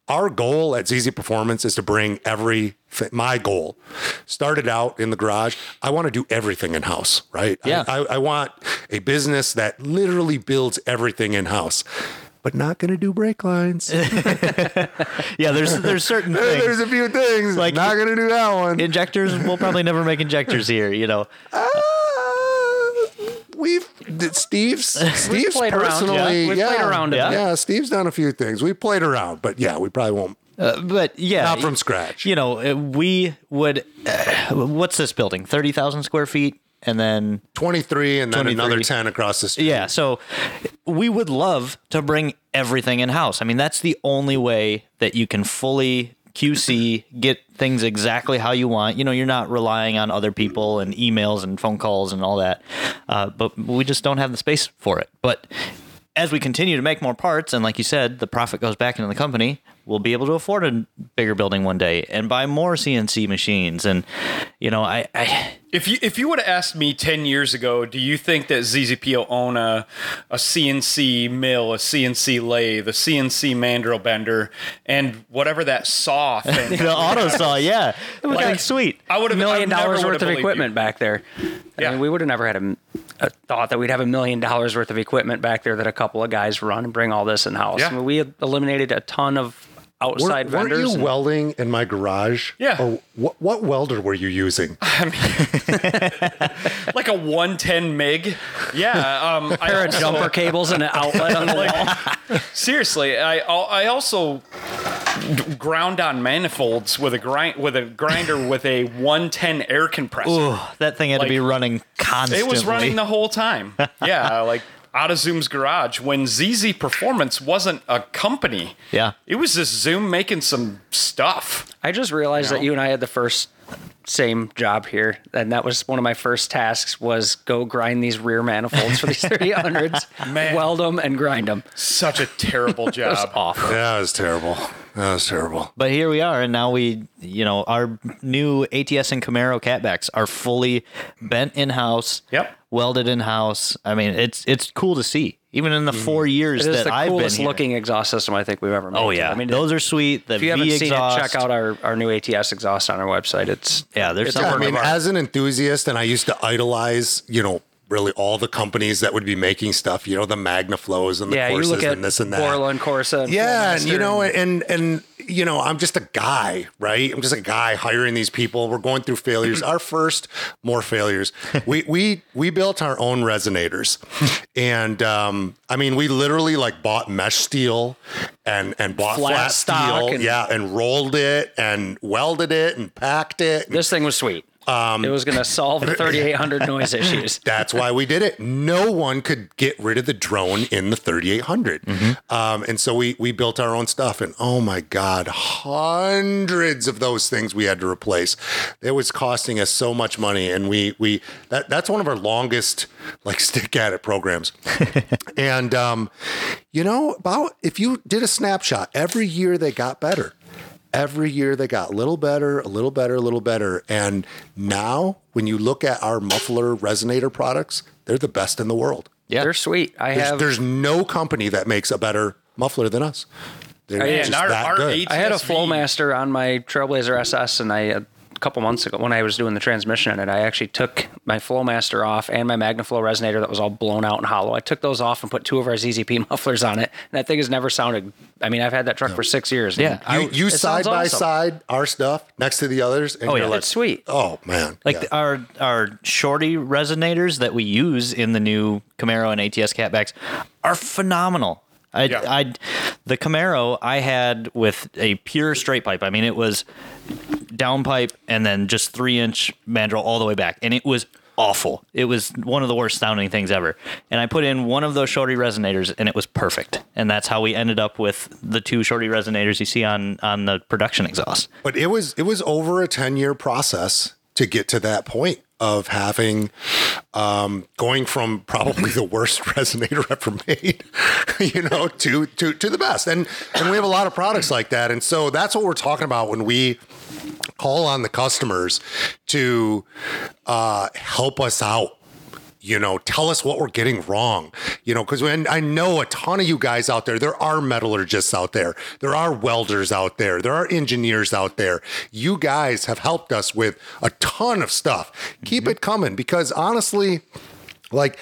our goal at ZZ Performance is to bring every my goal started out in the garage. I want to do everything in house, right?
Yeah.
I, I, I want a business that literally builds everything in house, but not going to do brake lines.
Yeah, there's there's certain things.
There's a few things
Like-
not going to do that one.
Injectors, we'll probably never make injectors here. You know,
Uh, we've Steve's Steve's
around,
personally
yeah. We've played around
yeah. yeah Steve's done a few things we played around but yeah we probably won't
Uh, but yeah,
not from scratch
You know, uh, we would. Uh, what's this building? Thirty thousand square feet, and then
23 and then
23.
another 10 across the street
Yeah, so we would love to bring everything in house. I mean, that's the only way that you can fully QC, get things exactly how you want. You know, you're not relying on other people and emails and phone calls and all that. Uh, but we just don't have the space for it. But as we continue to make more parts, and like you said, the profit goes back into the company, we'll be able to afford a bigger building one day and buy more CNC machines. And, you know, I, I
If you if you would have asked me ten years ago, do you think that ZZP will own a, a CNC mill, a CNC lathe, a CNC mandrel bender, and whatever that saw thing?
the auto saw, yeah, it was
Like-
like sweet.
I would have
million
I never
dollars worth of equipment
you.
back there. I
Yeah.
mean, we would have never had a, a thought that we'd have a million dollars worth of equipment back there that a couple of guys run and bring all this in house.
Yeah.
I mean, we eliminated a ton of outside
Weren't, weren't
vendors.
you
and-
welding in my garage?
Yeah.
Or what, what welder were you using?
like a one ten mig. Yeah, um, I
pair of
also-
jumper cables and an outlet on the wall.
Seriously, I I also ground on manifolds with a grind with a grinder with a 110 air compressor.
Ooh, that thing had
Like,
to be running constantly.
It was running the whole time. Yeah, like out of Zoom's garage when ZZ Performance wasn't a company.
Yeah.
It was just Zoom making some stuff.
I just realized
You
that you and I had the first same job here, and that was one of my first tasks was go grind these rear manifolds for these 3800s,
Man.
weld them and grind them.
Such a terrible
It was
job.
awful.
Yeah, that was terrible. That was terrible.
But here we are, and now we, you know, our new ATS and Camaro catbacks are fully bent in house.
Yep.
Welded in house. I mean, it's it's cool to see. Even in the mm-hmm. four years
It is
that
the
I've been
coolest
here.
looking exhaust system I think we've ever oh, made.
Oh yeah,
I mean,
those are sweet. The
if you
V
haven't seen
exhaust.
it, check out our, our new ATS exhaust on our website. It's
Yeah, there's
it's a
some-
I mean, as an enthusiast, and I used to idolize, you know, really all the companies that would be making stuff, you know, the Magnaflows and the
yeah, Corsas
and this and that.
Borla and Corsa. And
yeah, and you know,
and-
and and you know, I'm just a guy, right? I'm just a guy hiring these people. We're going through failures. Our first, more failures. We we we built our own resonators, and um, I mean, we literally like bought mesh steel and and bought
Flat
flat, steel,
and-
yeah, and rolled it and welded it and packed it.
this thing was sweet.
Um,
it was going to solve the 3800 noise issues.
That's why we did it. No one could get rid of the drone in the 3800. Um, and so we we built our own stuff. And oh my God, hundreds of those things we had to replace. It was costing us so much money. And we we that that's one of our longest like stick at it programs. and um, you know, about if you did a snapshot, every year they got better. Every year they got a little better, a little better, a little better. And now when you look at our muffler resonator products, they're the best in the world.
Yeah.
They're sweet. I
There's,
have.
there's no company that makes a better muffler than us. They're
Man,
just
our-
that
our
good.
eight-
I had a Flowmaster on my Trailblazer SS, and I a couple months ago when I was doing the transmission in it, I actually took my Flowmaster off and my Magnaflow resonator that was all blown out and hollow. I took those off and put two of our ZZP mufflers on it, and that thing has never sounded. I mean, I've had that truck for six years.
Yeah.
I-
you you
it
side by
awesome.
side our stuff next to the others. And
Oh,
you're
yeah.
like,
It's sweet.
oh man,
Like
Yeah.
the- our our shorty resonators that we use in the new Camaro and ATS catbacks are phenomenal. I,
Yeah.
I, the Camaro I had with a pure straight pipe. I mean, it was downpipe and then just three inch mandrel all the way back, and it was awful. It was one of the worst sounding things ever. And I put in one of those shorty resonators, and it was perfect. And that's how we ended up with the two shorty resonators you see on on the production exhaust.
But it was it was over a 10 year process to get to that point of having um, going from probably the worst resonator ever made, you know, to to to the best. And and we have a lot of products like that. And so that's what we're talking about when we call on the customers to uh, help us out you know, tell us what we're getting wrong. You know, because when I know a ton of you guys out there, there are metallurgists out there, there are welders out there, there are engineers out there. You guys have helped us with a ton of stuff. Keep it coming because honestly, like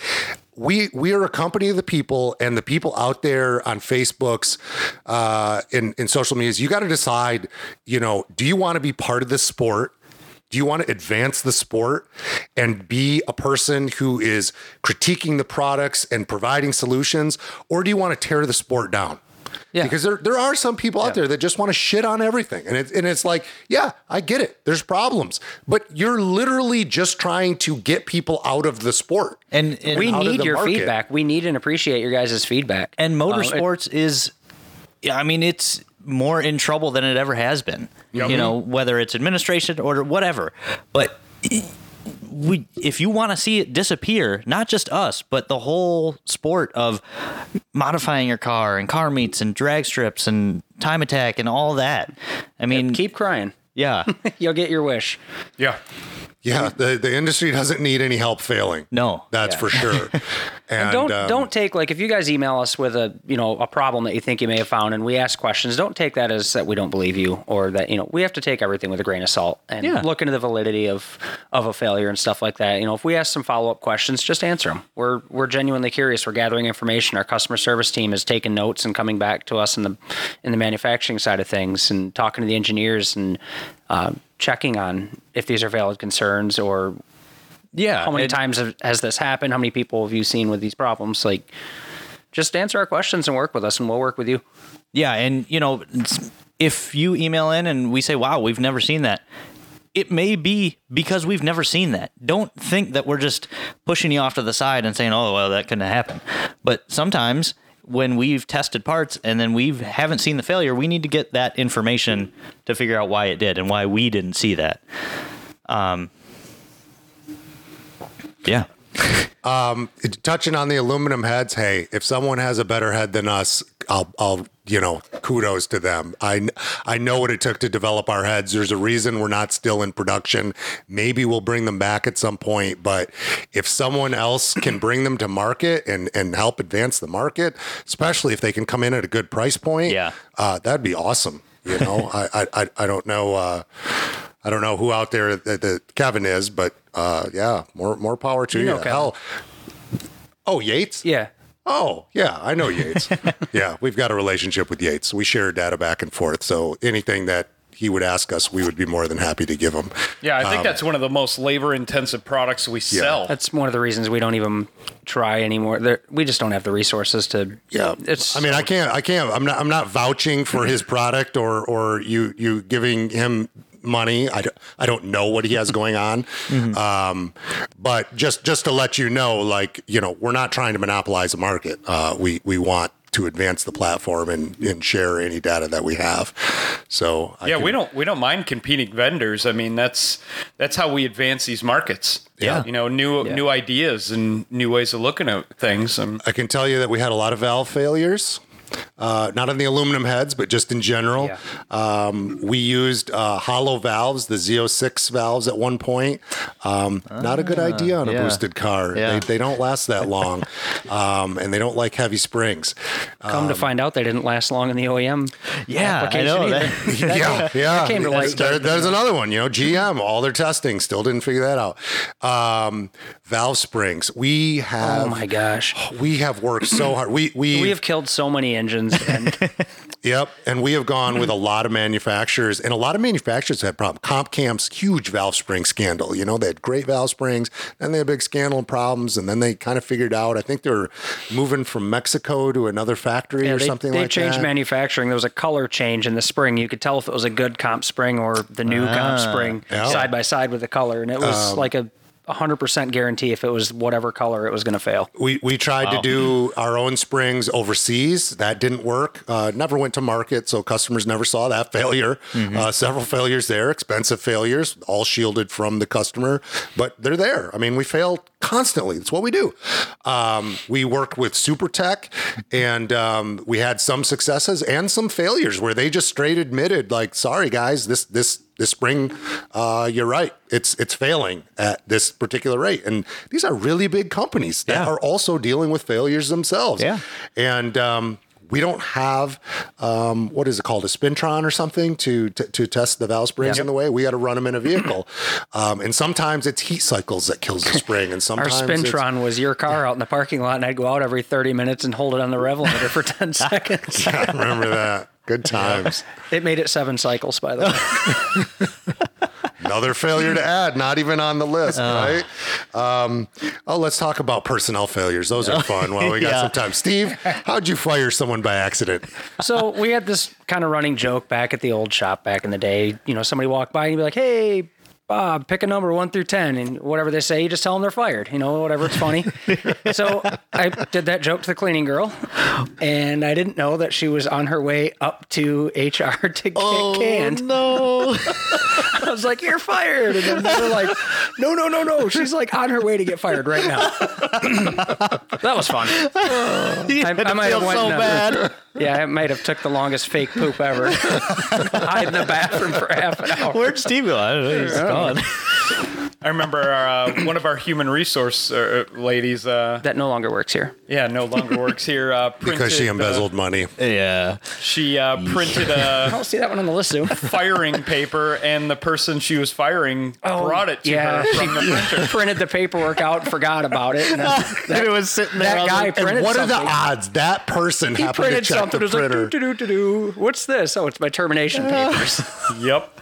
we we are a company of the people and the people out there on facebooks uh in in social medias you got to decide you know do you want to be part of this sport do you want to advance the sport and be a person who is critiquing the products and providing solutions or do you want to tear the sport down
Yeah.
because there, there are some people out there that just want to shit on everything. And, it, and it's like, yeah, I get it. There's problems. But you're literally just trying to get people out of the sport.
And, and
we need your
market.
feedback. We need and appreciate your guys' feedback.
and
Uh,
motorsports is yeah, I mean it's more in trouble than it ever has been. You know, mm-hmm. whether it's administration or whatever. But we if you want to see it disappear, not just us, but the whole sport of modifying your car and car meets and drag strips and time attack and all that. I mean,
keep crying.
Yeah.
You'll get your wish.
Yeah.
Yeah, the, the industry doesn't need any help failing.
No.
That's
Yeah.
for sure. And,
don't
um,
don't take like if you guys email us with a you know a problem that you think you may have found and we ask questions don't take that as that we don't believe you or that you know we have to take everything with a grain of salt and
Yeah.
look into the validity of of a failure and stuff like that you know if we ask some follow-up questions just answer them we're we're genuinely curious we're gathering information our customer service team is taking notes and coming back to us in the in the manufacturing side of things and talking to the engineers and uh, checking on if these are valid concerns or
Yeah.
how many
it-
times have, has this happened? How many people have you seen with these problems? Like, just answer our questions and work with us, and we'll work with you.
Yeah, and you know, if you email in and we say, "Wow, we've never seen that," it may be because we've never seen that. Don't think that we're just pushing you off to the side and saying, "Oh, well, that couldn't happen." But sometimes when we've tested parts and then we haven't seen the failure, we need to get that information to figure out why it did and why we didn't see that. Um, yeah.
touching on the aluminum heads, hey, if someone has a better head than us, I'll, I'll, you know, kudos to them. I, I know what it took to develop our heads. There's a reason we're not still in production. Maybe we'll bring them back at some point, but if someone else can bring them to market and, and help advance the market, especially if they can come in at a good price point,
Yeah.
uh, that'd be awesome. You know, I, I, I, I don't know, uh, I don't know who out there that, that Kevin is, but uh, yeah, more more power to you.
know
Hell, oh Yates.
Yeah.
Oh yeah, I know Yates. yeah, we've got a relationship with Yates. We share data back and forth. So anything that he would ask us, we would be more than happy to give him.
Yeah, I
Um,
think that's one of the most labor intensive products we sell.
That's one of the reasons we don't even try anymore. There, we just don't have the resources to.
Yeah,
It's.
I mean, I can't. I can't. I'm not. I'm not vouching for his product or or you you giving him money. I don't, I don't know what he has going on. Um, but just just to let you know, like you know, we're not trying to monopolize the market. Uh, we we want to advance the platform and, and share any data that we have. So I
yeah,
can-
we don't we don't mind competing vendors. I mean, that's that's how we advance these markets.
Yeah.
you know, new new ideas and new ways of looking at things. Um,
I can tell you that we had a lot of valve failures. Uh, not on the aluminum heads, but just in general.
Yeah.
Um, we used uh, hollow valves, the Z06 valves at one point. Um, not a good idea on a
yeah.
boosted car.
Yeah.
They, they don't last that long, um, and they don't like heavy springs.
come to find out, they didn't last long in the OEM.
Yeah, I
application
know
either.
that.
yeah, yeah.
came to light.
There- there's another one. You know, GM, all their testing still didn't figure that out. Um, valve springs. We have.
Oh my gosh.
We have worked so hard. We we
We have killed so many engines, and
Yep, and we have gone with a lot of manufacturers, and a lot of manufacturers have problems. Comp Cams' huge valve spring scandal. You know, they had great valve springs, then they had big scandal and problems, and then they kind of figured out. I think they're moving from Mexico to another factory
Yeah,
or
they,
something
they
like
changed manufacturing. There was a color change in the spring. You could tell if it was a good comp spring or the new comp spring
Ah, yeah. Um,
side by side with the color, and it was like a 100% guarantee if it was whatever color it was going to fail.
we we tried to do our own springs overseas. That didn't work. Uh, never went to market, so customers never saw that failure. Uh, several failures there, expensive failures, all shielded from the customer, but they're there. I mean, we failed constantly. That's what we do. Um, we worked with SuperTech, and um, we had some successes and some failures where they just straight admitted, like, "Sorry, guys, this this this spring, uh, you're right. It's it's failing at this particular rate." And these are really big companies that
Yeah.
are also dealing with failures themselves.
Yeah.
and um, we don't have um, what is it called? A spintron or something to to, to test the valve springs in the way? We got to run them in a vehicle. Um, and sometimes it's heat cycles that kills the spring and
Our
sometimes it's-
Spintron was your car out in the parking lot, and I'd go out every 30 minutes and hold it on the rev limiter for 10 seconds.
I remember that. Good times.
It made it seven cycles, by the way.
Another failure to add not even on the list right? Um, oh let's talk about personnel failures. Those are fun well we got
Yeah.
some time. Steve how'd you fire someone by accident?
So we had this kind of running joke back at the old shop back in the day. You know, somebody walked by and you'd be like, "Hey, Bob, pick a number one through ten, and whatever they say, you just tell them they're fired. You know, whatever. It's funny." so I did that joke to the cleaning girl, and I didn't know that she was on her way up to HR to get oh, canned.
no.
I was like, "You're fired," and then they were like, "No, no, no, no." She's like on her way to get fired right now. that was fun. I, I might have went
so
in a- uh,
bad.
Yeah, it might have took the longest fake poop ever. Hide in the bathroom for half an hour.
Where'd Steve go? I don't know. He's gone.
I remember uh, one of our human resource uh, ladies. Uh,
That no longer works here.
yeah, no longer works here. Uh,
because she
printed, uh,
embezzled money
yeah.
she uh, printed
I
a
don't see that one on the list, Zoom.
firing paper, and the person she was firing brought it to
Oh, yeah.
her from the printer.
Printed the paperwork out, and forgot about it. And that,
it was sitting there.
that
on the-
guy
and
printed
what are the odds that person
he
happened to
printed
check
something.
the
It was like,
printer
do, do, do, do. What's this? Oh, it's my termination papers.
Yep.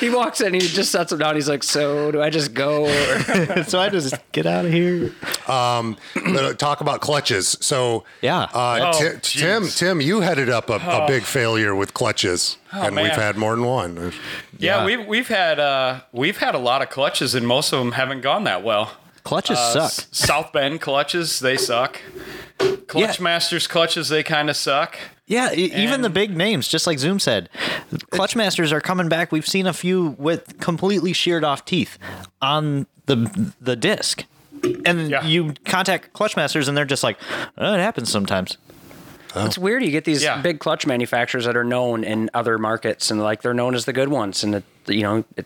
He walks in, he just sets him down. He's like, so do I just go? Or,
so I just get out of here.
Uh, talk about clutches. So
Yeah.
uh,
Oh,
Ti- Tim, Tim, you headed up a, a big failure with clutches, and we've had more than one.
Yeah,
Yeah.
we've we've had uh, we've had a lot of clutches, and most of them haven't gone that well.
Clutches
Uh,
suck.
S- South Bend clutches, they suck. Clutch
Yeah.
Masters clutches, they kind of suck.
Yeah, e- even the big names, just like Zoom said, clutch masters are coming back. We've seen a few with completely sheared off teeth on the the disc, and
Yeah.
you contact clutch masters, and they're just like, oh, "It happens sometimes."
It's weird. You get these
Yeah.
big clutch manufacturers that are known in other markets, and like they're known as the good ones, and it, you know, it,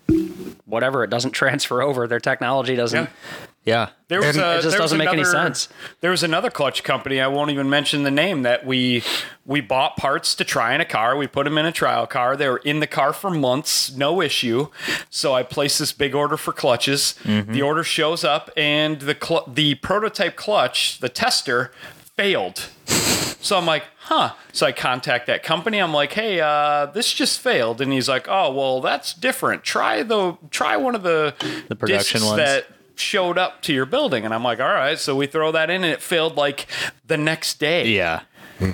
whatever it doesn't transfer over. Their technology doesn't.
Yeah.
Yeah,
There was
And-
a,
It
just
there
doesn't make any sense.
There was another clutch company. I won't even mention the name that we we bought parts to try in a car. We put them in a trial car. They were in the car for months, no issue. So I placed this big order for clutches. The order shows up, and the cl- the prototype clutch, the tester, failed. So I'm like, huh. So I contact that company. I'm like, hey, uh, this just failed, and he's like, oh, well, that's different. Try the try one of the
The production
discs
ones.
that showed up to your building, and I'm like, all right. So we throw that in, and it failed like the next day.
yeah.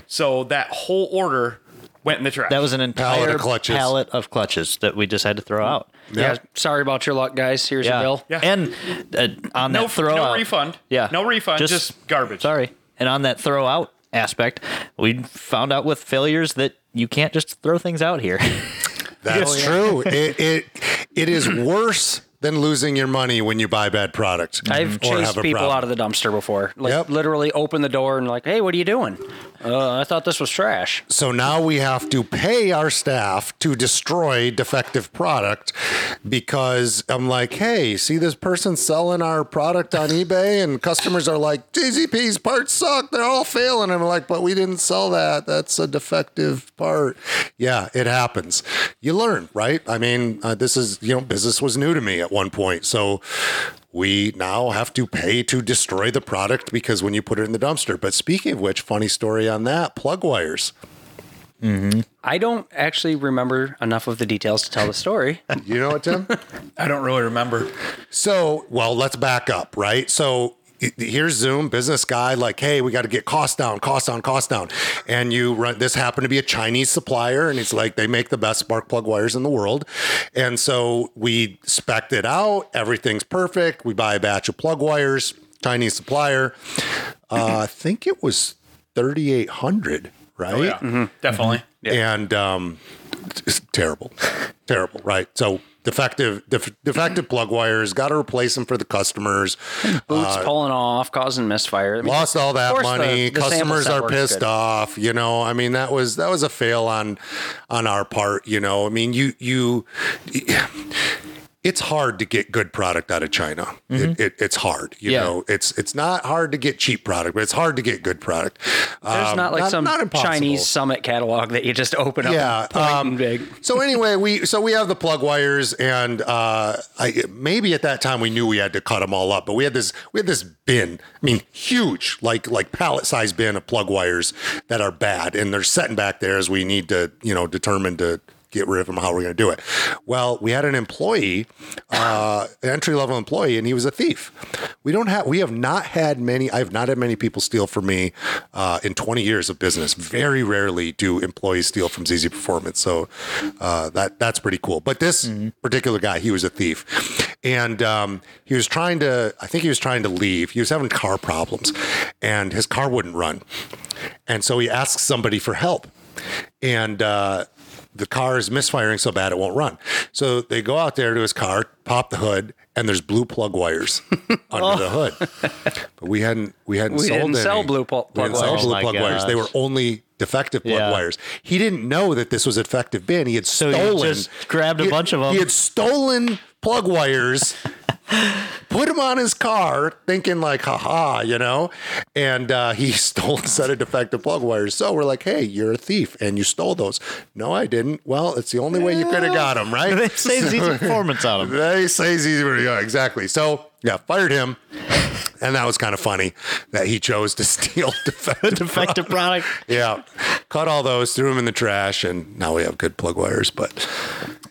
So that whole order went in the trash.
That was an
Pallet
entire
of clutches.
pallet of clutches that we just had to throw out.
Yeah. Sorry about your luck, guys. Here's
Yeah,
your bill.
Yeah.
and uh, on
no
that throw
no
out,
refund.
Yeah,
no refund. Just, garbage.
Sorry. And on that throw out aspect, we found out with failures that you can't just throw things out here.
That's true. It, it it is worse than losing your money when you buy bad product.
I've chased people
problem.
out of the dumpster before. Like
Yep.
literally open the door and like, hey, what are you doing? Uh, I thought this was trash.
So now we have to pay our staff to destroy defective product because I'm like, hey, see this person selling our product on eBay, and customers are like, ZZP's parts suck, they're all failing. I'm like, but we didn't sell that. That's a defective part. Yeah, it happens. You learn, right? I mean, uh, this is you know, business was new to me at one point, so. We now have to pay to destroy the product because when you put it in the dumpster. But speaking of which, funny story on that plug wires. Mm-hmm.
I don't actually remember enough of the details to tell the story.
You know what, Tim?
I don't really remember.
so, well, let's back up, right? So, i- here's Zoom, business guy, like, hey, we got to get costs down, cost down, cost down. And you run, this happened to be a Chinese supplier, and it's like, they make the best spark plug wires in the world. And so we spec'd it out, everything's perfect. We buy a batch of plug wires, Chinese supplier. Uh, I think it was 3,800, right?
Oh, yeah, definitely. Yeah.
and um, it's terrible, terrible, right? So defective def- defective plug wires. Got to replace them for the customers.
Boots uh, pulling off, causing misfire. I mean,
Lost all that
course the-
money.
the
Customers are pissed
good.
off. You know, I mean, that was that was a fail on on our part. You know, I mean, you you. It's hard to get good product out of China. It, it, it's hard, you
Yeah.
know. It's it's not hard to get cheap product, but it's hard to get good product.
There's
Um,
not like some
impossible.
Chinese summit catalog that you just open up
Yeah,
and
um,
big.
so anyway, we so we have the plug wires, and uh, I, maybe at that time we knew we had to cut them all up, but we had this we had this bin. I mean, huge, like like pallet size bin of plug wires that are bad, and they're sitting back there as we need to you know determine to get rid of him, How are we're going to do it? Well, we had an employee, uh, an entry level employee, and he was a thief. We don't have we have not had many. I've not had many people steal from me uh, in 20 years of business. Very rarely do employees steal from ZZ Performance. So uh, that that's pretty cool. But this particular guy, he was a thief, and um, he was trying to. I think he was trying to leave. He was having car problems, and his car wouldn't run, and so he asked somebody for help, and. Uh, the car is misfiring so bad it won't run. So they go out there to his car, pop the hood, and there's blue plug wires under the oh. hood. But we hadn't we hadn't
We
sold
didn't
any.
sell blue pl-
We
plug
didn't sell
wires.
blue
Oh
plug wires. They were only defective plug
Yeah.
wires. He didn't know that this was a defective bin. He had
he
stolen.
just grabbed a
he-
bunch them.
He had stolen plug wires. Put him on his car, thinking like, haha, you know, and uh, he stole a set of defective plug wires. So we're like, hey, you're a thief and you stole those. No, I didn't. Well, it's the only way you could have got them, right?
They say ZZ Performance on them.
They say easy. Yeah, exactly. So yeah, fired him, and that was kind of funny that he chose to steal defective.
Defective product.
yeah, cut all those, threw them in the trash, and now we have good plug wires. But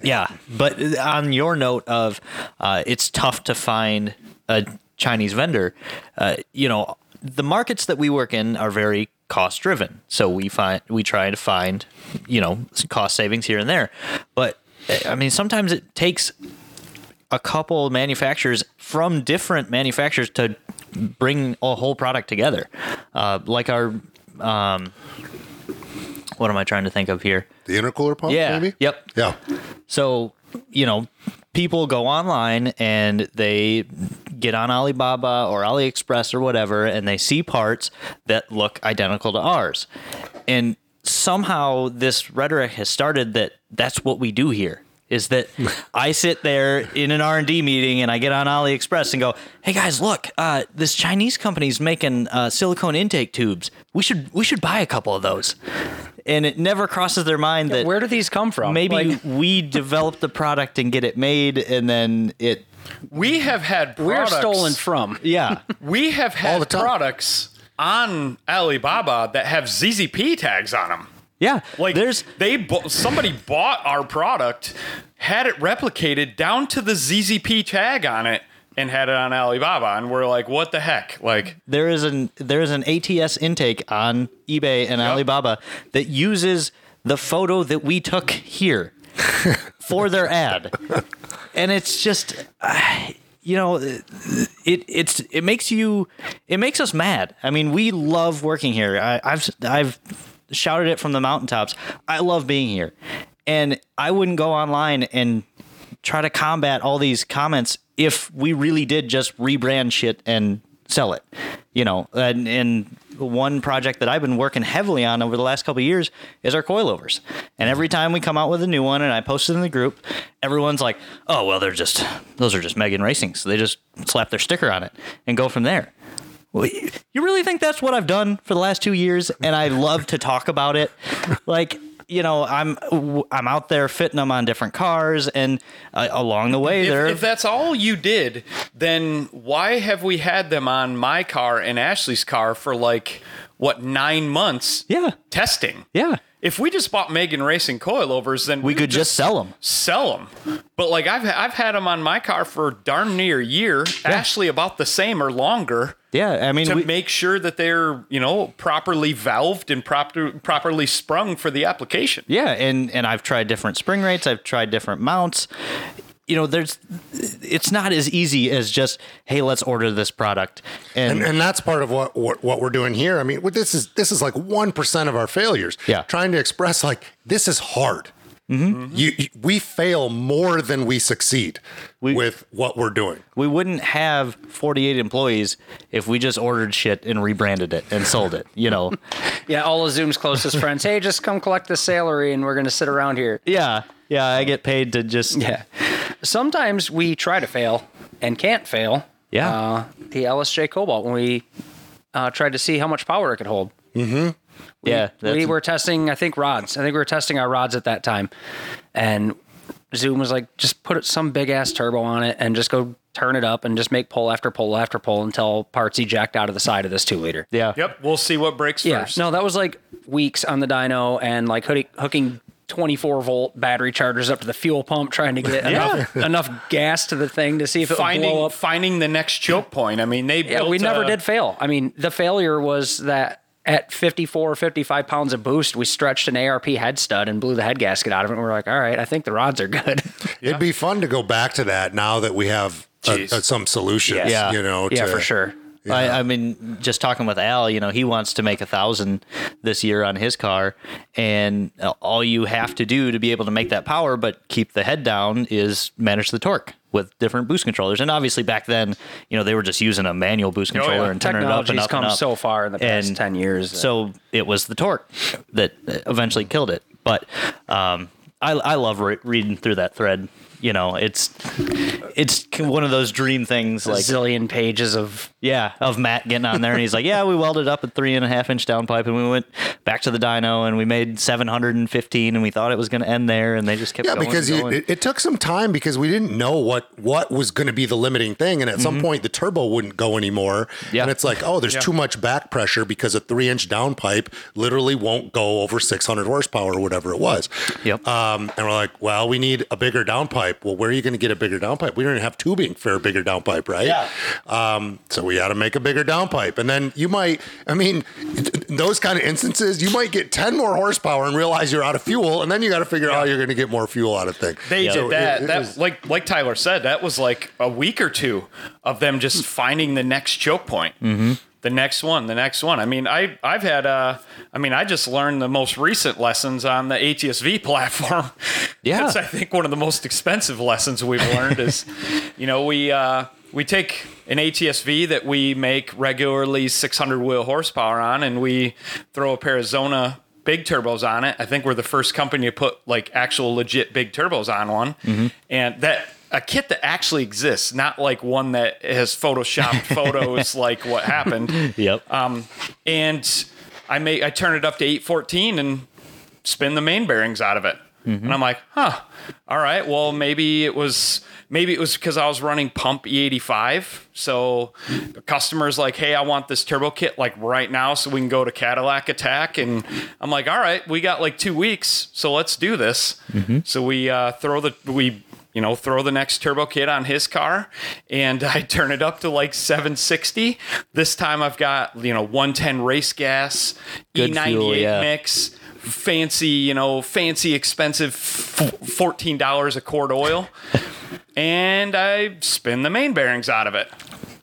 Yeah, but on your note of uh, it's tough to find a Chinese vendor, uh, you know, the markets that we work in are very cost driven. So we find we try to find, you know, cost savings here and there. But I mean, sometimes it takes a couple manufacturers from different manufacturers to bring a whole product together. Uh, like our, um, what am I trying to think of here?
the intercooler pump,
Yeah.
maybe.
Yep.
Yeah.
So, you know, people go online and they get on Alibaba or AliExpress or whatever, and they see parts that look identical to ours. And somehow this rhetoric has started that that's what we do here. Is that I sit there in an R and D meeting and I get on AliExpress and go, "Hey guys, look, uh, this Chinese company's making uh, silicone intake tubes. We should we should buy a couple of those." And it never crosses their mind that
Where do these come from?
maybe
Like,
we develop the product and get it made and then it
We have had
we're
products,
stolen from.
yeah
We have
All
had
the
products on Alibaba that have ZZP tags on them.
Yeah
Like
there's
they somebody bought our product, had it replicated down to the ZZP tag on it, and had it on Alibaba, and we're like, what the heck? Like,
there is an there is an ATS intake on eBay and Alibaba that uses the photo that we took here for their ad. And it's just uh, you know it it's it makes you it makes us mad. I mean we love working here. I, i've i've shouted it from the mountaintops. I love being here. And i wouldn't go online and try to combat all these comments if we really did just rebrand shit and sell it you know? And, and one project that i've been working heavily on over the last couple of years is our coilovers. And every time we come out with a new one and i post it in the group everyone's like oh well they're just those are just megan racing so they just slap their sticker on it and go from there you really think that's what I've done for the last two years? And I love to talk about it. Like, you know, I'm I'm out there fitting them on different cars, and uh, along the way,
if,
they're
if that's all you did, then why have we had them on my car and Ashley's car for like what nine months?
Yeah.
testing.
yeah,
If we just bought Megan Racing coilovers, then
we could just sell them.
sell them. But like I've I've had them on my car for darn near a year. Ashley about the same or longer
Yeah, I mean,
to
we,
make sure that they're you know properly valved and proper properly sprung for the application.
yeah, and and I've tried different spring rates. I've tried different mounts. You know, there's it's not as easy as just hey, let's order this product and,
And, and that's part of what, what what we're doing here. I mean, this is this is like one percent of our failures.
Yeah.
trying to express like this is hard. You, you- we fail more than we succeed with what we're doing.
We wouldn't have 48 employees if we just ordered shit and rebranded it and sold it. You know.
Yeah, all of Zoom's closest friends. Hey, just come collect the salary, and we're gonna sit around here.
yeah. Yeah. I get paid to just.
Yeah. Sometimes we try to fail and can't fail.
Yeah.
Uh, the LSJ Cobalt when we uh, tried to see how much power it could hold.
Yeah.
we were testing, I think, rods. I think we were testing our rods at that time, and Zoom was like, just put some big ass turbo on it and just go turn it up and just make pull after pull after pull until parts eject out of the side of this two liter.
yeah.
Yep. We'll see what breaks
Yeah,
first.
no, that was like weeks on the dyno and like hoodie, hooking 24 volt battery chargers up to the fuel pump, trying to get enough, enough gas to the thing to see if it would blow
Finding
up.
finding the next choke point. I mean, they
Yeah,
built,
we never
uh,
did fail. I mean, the failure was that at 54 or 55 pounds of boost, we stretched an ARP head stud and blew the head gasket out of it. And we're like, all right, I think the rods are good.
It'd be fun to go back to that now that we have uh,
a,
a- uh, some solutions.
Yeah.
You know.
yeah, for sure.
I, I mean, just talking with Al, you know, he wants to make a thousand this year on his car, and all you have to do to be able to make that power, but keep the head down, is manage the torque with different boost controllers. And obviously, back then, you know, they were just using a manual boost
yeah.
controller and turning it up and up
come
and up.
so far in the past 10 years that-
So it was the torque that eventually killed it. But um, I, I love re- reading through that thread. You know, it's it's one of those dream things.
A
Like
zillion pages of
yeah, of Matt getting on there and he's like, yeah, we welded up a three and a half inch downpipe and we went back to the dyno and we made 715 and we thought it was going to end there and they just kept going.
Yeah,
going.
because
going.
it, it took some time because we didn't know what what was going to be the limiting thing, and at some point the turbo wouldn't go anymore.
Mm-hmm. Yeah.
and it's like, oh, there's too much back pressure because a three inch downpipe literally won't go over 600 horsepower or whatever it was.
Yep.
Um, and we're like, well, we need a bigger downpipe. Well, where are you going to get a bigger downpipe? We don't even have tubing for a bigger downpipe, right?
Yeah.
Um, so we got to make a bigger downpipe, and then you might, I mean, those kind of instances, you might get 10 more horsepower and realize you're out of fuel, and then you got to figure out how you're going to get more fuel out of things.
They
So
did that.
it- it
that
is-
like like Tyler said, that was like a week or two of them just finding the next choke point. Mm-hmm. The next one, the next one. I mean, I I've had uh, I mean, I just learned the most recent lessons on the ATSV platform.
Yeah.
That's I think one of the most expensive lessons we've learned is, you know, we uh, we take an ATSV that we make regularly 600 wheel horsepower on, and we throw a pair of Xona big turbos on it. I think we're the first company to put like actual legit big turbos on one, and that a kit that actually exists, not like one that has photoshopped photos like what happened.
yep.
Um, and I make I turn it up to 814 and spin the main bearings out of it. And I'm like, huh, all right. Well, maybe it was maybe it was because I was running pump E85. So the customer's like, hey, I want this turbo kit like right now so we can go to Cadillac Attack. And I'm like, all right, we got like two weeks, so let's do this. So we uh, throw the we you know, throw the next turbo kit on his car and I turn it up to like 760. This time I've got, you know, 110 race gas,
Good
E98
fuel, yeah.
mix, fancy, you know, fancy expensive f- $14 a quart oil. and I spin the main bearings out of it.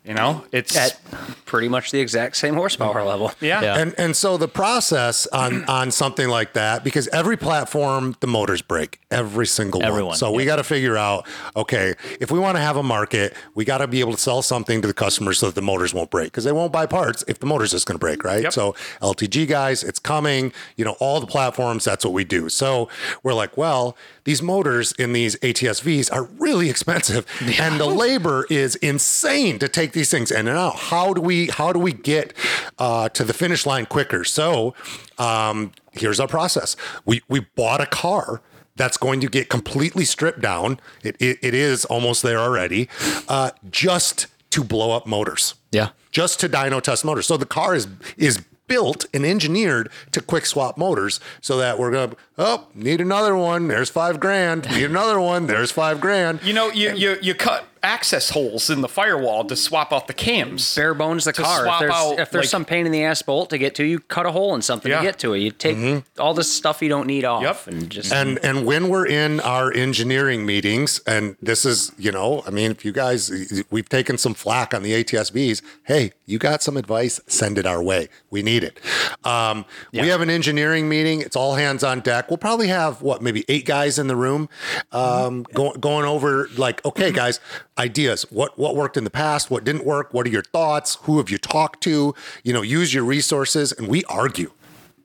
You know, it's
at pretty much the exact same horsepower mm-hmm. level.
yeah.
Yeah.
And and so the process on on something like that because every platform the motors break every single
Everyone,
one. So we got to figure out okay if we want to have a market we got to be able to sell something to the customers so that the motors won't break because they won't buy parts if the motor's just going to break right.
Yep.
So LTG guys it's coming you know all the platforms that's what we do. So we're like well these motors in these ATSVs are really expensive and the labor is insane to take these things in and out. How do we how do we get uh, to the finish line quicker? So um, here's our process. We we bought a car that's going to get completely stripped down. It it, it is almost there already, uh, just to blow up motors.
Yeah.
Just to dyno test motors. So the car is is built and engineered to quick swap motors so that we're gonna oh need another one there's five grand need another one there's five grand.
You know, you, you you cut access holes in the firewall to swap out the cams.
bare bones the car. If there's,
out,
if there's
like-
some pain in the ass bolt to get to, you cut a hole in something
Yeah.
to get to it. You take
Mm-hmm.
all the stuff you don't need off
Yep.
and just
And and when we're in our engineering meetings, and this is, you know, I mean, if you guys, we've taken some flack on the ATSVs. Hey, you got some advice? Send it our way. We need it. Um, We have an engineering meeting. It's all hands on deck. We'll probably have what, maybe eight guys in the room, um, go, going over like, okay, guys, ideas. What what worked in the past? What didn't work? What are your thoughts? Who have you talked to? You know, use your resources, and we argue.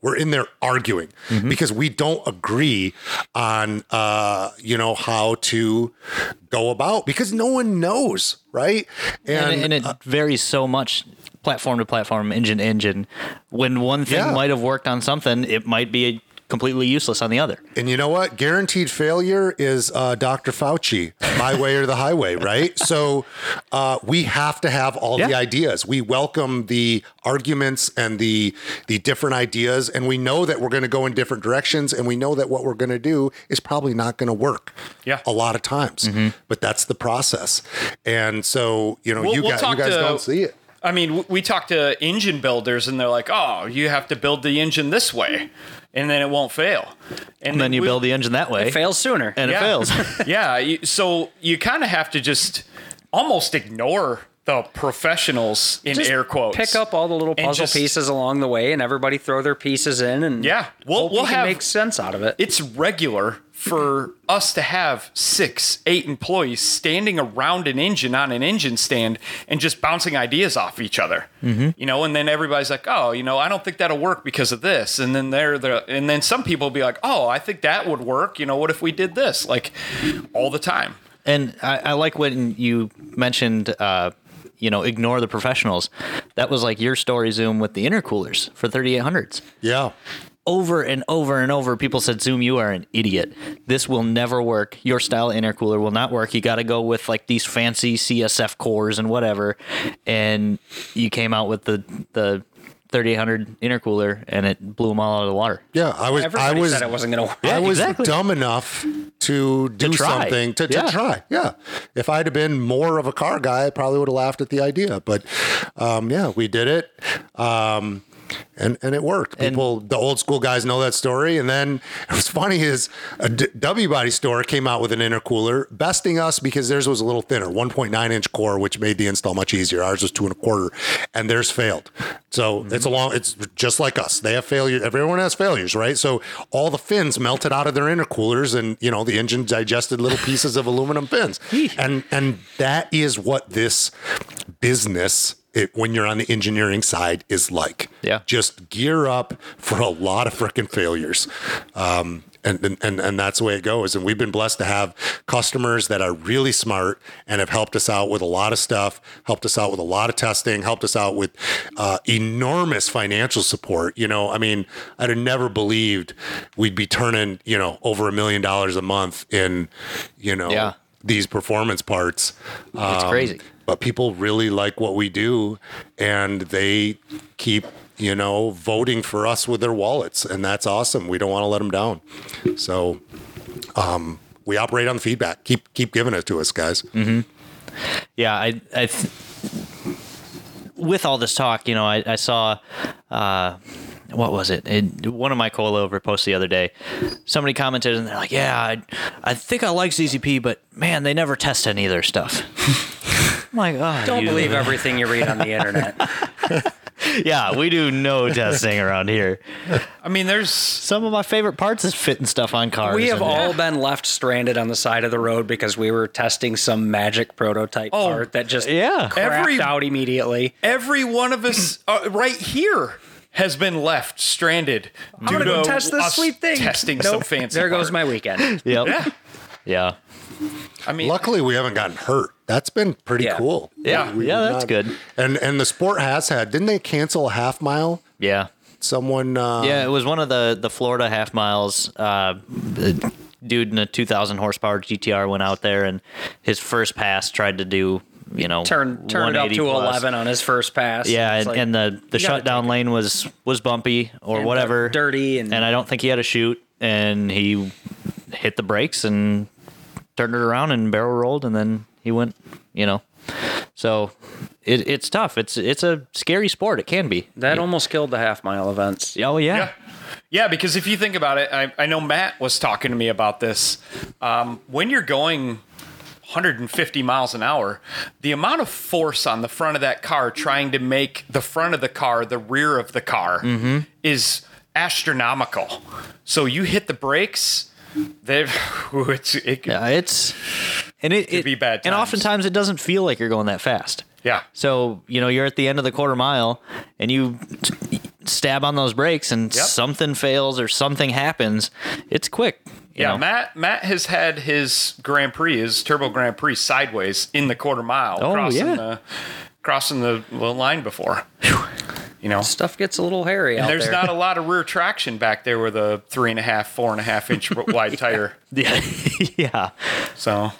We're in there arguing because we don't agree on, uh, you know, how to go about because no one knows, right?
and, and it varies so much platform to platform, engine to engine. When one thing
Yeah.
might have worked on something, it might be completely useless on the other.
And you know what? Guaranteed failure is uh, Dr. Fauci, my way or the highway, right? So uh, we have to have all the ideas. We welcome the arguments and the the different ideas, and we know that we're going to go in different directions, and we know that what we're going to do is probably not going to work.
Yeah.
a lot of times, but that's the process. And so you know,
We'll-
you,
we'll
guys, you guys
to-
don't see it.
I mean, we talk to engine builders, and they're like, "Oh, you have to build the engine this way, and then it won't fail."
And then you
we-
build the engine that way,
it fails sooner.
and it fails.
yeah. You, so you kind of have to just almost ignore the professionals in
Just
air quotes.
Pick up all the little puzzle
just-
pieces along the way, and everybody throw their pieces in, and
Yeah, we'll-
hope
we'll
you can
have-
make sense out of it.
It's regular for us to have six, eight employees standing around an engine on an engine stand and just bouncing ideas off each other.
Mm-hmm.
You know, and then everybody's like, "Oh, you know, I don't think that'll work because of this." And then they're the, and then some people will be like, "Oh, I think that would work." You know, what if we did this? Like all the time.
And I, I like when you mentioned, uh, you know, ignore the professionals. That was like your story, Zoom, with the intercoolers for 3800s.
Yeah.
Over and over and over, people said, Zoom, you are an idiot. This will never work. Your style intercooler will not work. You got to go with like these fancy CSF cores and whatever. And you came out with the, the 3800 intercooler and it blew them all out of the water.
Yeah, I was.
Everybody
I was.
said it wasn't going to work.
I was
exactly.
dumb enough to do
try.
something to, to
Yeah.
try. Yeah. If I'd have been more of a car guy, I probably would have laughed at the idea. But um, yeah, we did it. Um, and, and it worked. People, the old school guys know that story. And then what's funny is a D- W Body store came out with an intercooler, besting us because theirs was a little thinner, 1.9 inch core, which made the install much easier. Ours was two and a quarter, and theirs failed. So mm-hmm. it's a long. It's just like us. They have failure. Everyone has failures, right? So all the fins melted out of their intercoolers, and you know the engine digested little pieces of aluminum fins, and and that is what this business. It, when you're on the engineering side is like
Yeah.
just gear up for a lot of freaking failures um, and, and and and that's the way it goes and we've been blessed to have customers that are really smart and have helped us out with a lot of stuff helped us out with a lot of testing helped us out with uh, enormous financial support you know i mean i'd have never believed we'd be turning you know over a million dollars a month in you know
Yeah.
These performance parts.
It's
Um,
crazy.
but people really like what we do and they keep you know voting for us with their wallets and that's awesome. We don't want to let them down. So um, we operate on the feedback. Keep keep giving it to us guys.
Yeah, I, I th- with all this talk, you know, I, I saw, uh, what was it? it? One of my coilover posts the other day. Somebody commented and they're like, "Yeah, I, I think I like ZZP, but man, they never test any of their stuff." I'm like, oh,
Don't
you-
believe everything you read on the internet.
Yeah, we do no testing around here.
I mean, there's
Some of my favorite parts is fitting stuff on cars.
We have
and-
all been left stranded on the side of the road because we were testing some magic prototype
Oh,
part that just
yeah.
crapped
Every-
out immediately.
every one of us uh, right here has been left stranded.
I'm gonna go test this sweet thing.
Testing some fancy.
There goes
part.
my weekend.
Yep.
Yeah.
Yeah.
I mean,
luckily we haven't gotten hurt that's been pretty
Yeah.
cool
Yeah.
We-
Yeah,
we've
that's good.
and and the sport has had didn't they cancel a half mile
Yeah.
someone uh,
Yeah, it was one of the the Florida half miles. Uh, dude in a 2,000 horsepower GTR went out there, and his first pass tried to do, you know,
Turn turn it up to
plus.
11 on his first pass.
Yeah, and,
like-
and the the shutdown lane was was bumpy or
And,
whatever,
dirty and-
and I don't think he had a chute, and he hit the brakes and turned it around and barrel rolled, and then he went you know. So it, it's tough. It's it's a scary sport. It can be.
That almost killed the half mile events.
Oh yeah.
Yeah. Yeah, because if you think about it, I, I know Matt was talking to me about this. Um, when you're going 150 miles an hour, the amount of force on the front of that car trying to make the front of the car the rear of the car is astronomical. So you hit the brakes, they it's it,
Yeah, it's and it, it
be bad
And oftentimes it doesn't feel like you're going that fast.
yeah.
So you know you're at the end of the quarter mile and you stab on those brakes and
Yep.
something fails or something happens. It's quick.
Yeah,
know?
Matt Matt has had his Grand Prix, his Turbo Grand Prix sideways in the quarter mile,
Oh,
crossing
yeah.
the crossing the, the line before. You know,
Stuff gets a little hairy out
there's
there.
not a lot of rear traction back there with a three and a half, four and a half inch wide tire.
Yeah, yeah.
So,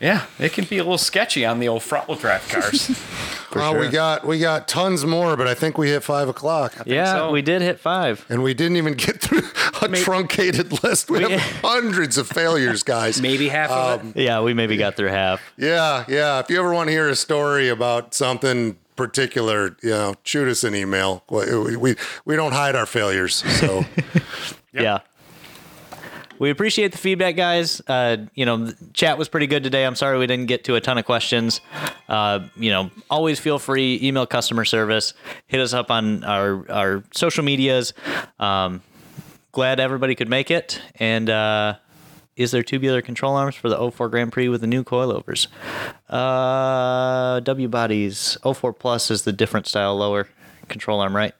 yeah, it can be a little sketchy on the old front wheel drive cars.
Well, we got we got tons more, but I think we hit five o'clock,
Yeah,
so.
we did hit five.
and we didn't even get through a truncated list. We, have hundreds of failures, guys.
Maybe half of
Um,
it.
Yeah, we maybe got through half.
Yeah, yeah. If you ever want to hear a story about something particular, you know, shoot us an email. We we, we don't hide our failures, so
Yeah. We appreciate the feedback, guys. Uh, you know, the chat was pretty good today. I'm sorry we didn't get to a ton of questions. Uh, you know, always feel free email customer service, hit us up on our our social medias. Um, glad everybody could make it. And uh, is there tubular control arms for the 04 Grand Prix with the new coilovers? Uh, W bodies 04 Plus is the different style lower control arm, right?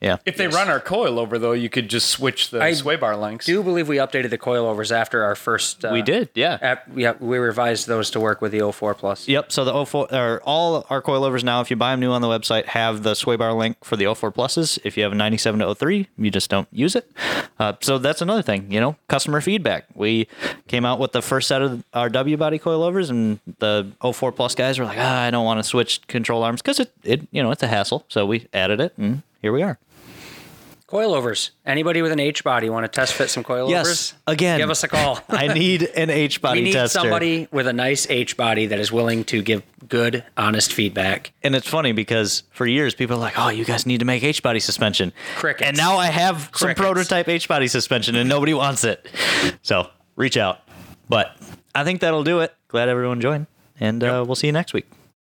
Yeah.
if they run our coil over, though, you could just switch the
I
sway bar lengths.
do believe we updated the coilovers after our first. Uh,
we did, yeah.
ap- yeah, we revised those to work with the 04 Plus.
Yep. So the 04 or all our coilovers now, if you buy them new on the website, have the sway bar link for the 04 pluses. If you have a 97 to 03, you just don't use it. Uh, so that's another thing. You know, customer feedback. We came out with the first set of our W body coilovers, and the 04 plus guys were like, ah, I don't want to switch control arms because it, it, you know, it's a hassle. So we added it, and here we are.
Coilovers. Anybody with an H body want to test fit some coilovers?
Yes. Again,
Give us a call.
I need an H body
we need
tester.
somebody with a nice H body that is willing to give good, honest feedback.
And it's funny because for years people are like, "Oh, you guys need to make H body suspension."
Crickets.
And now I have some prototype H body suspension, and nobody wants it. So reach out. But I think that'll do it. Glad everyone joined, and uh, we'll see you next week.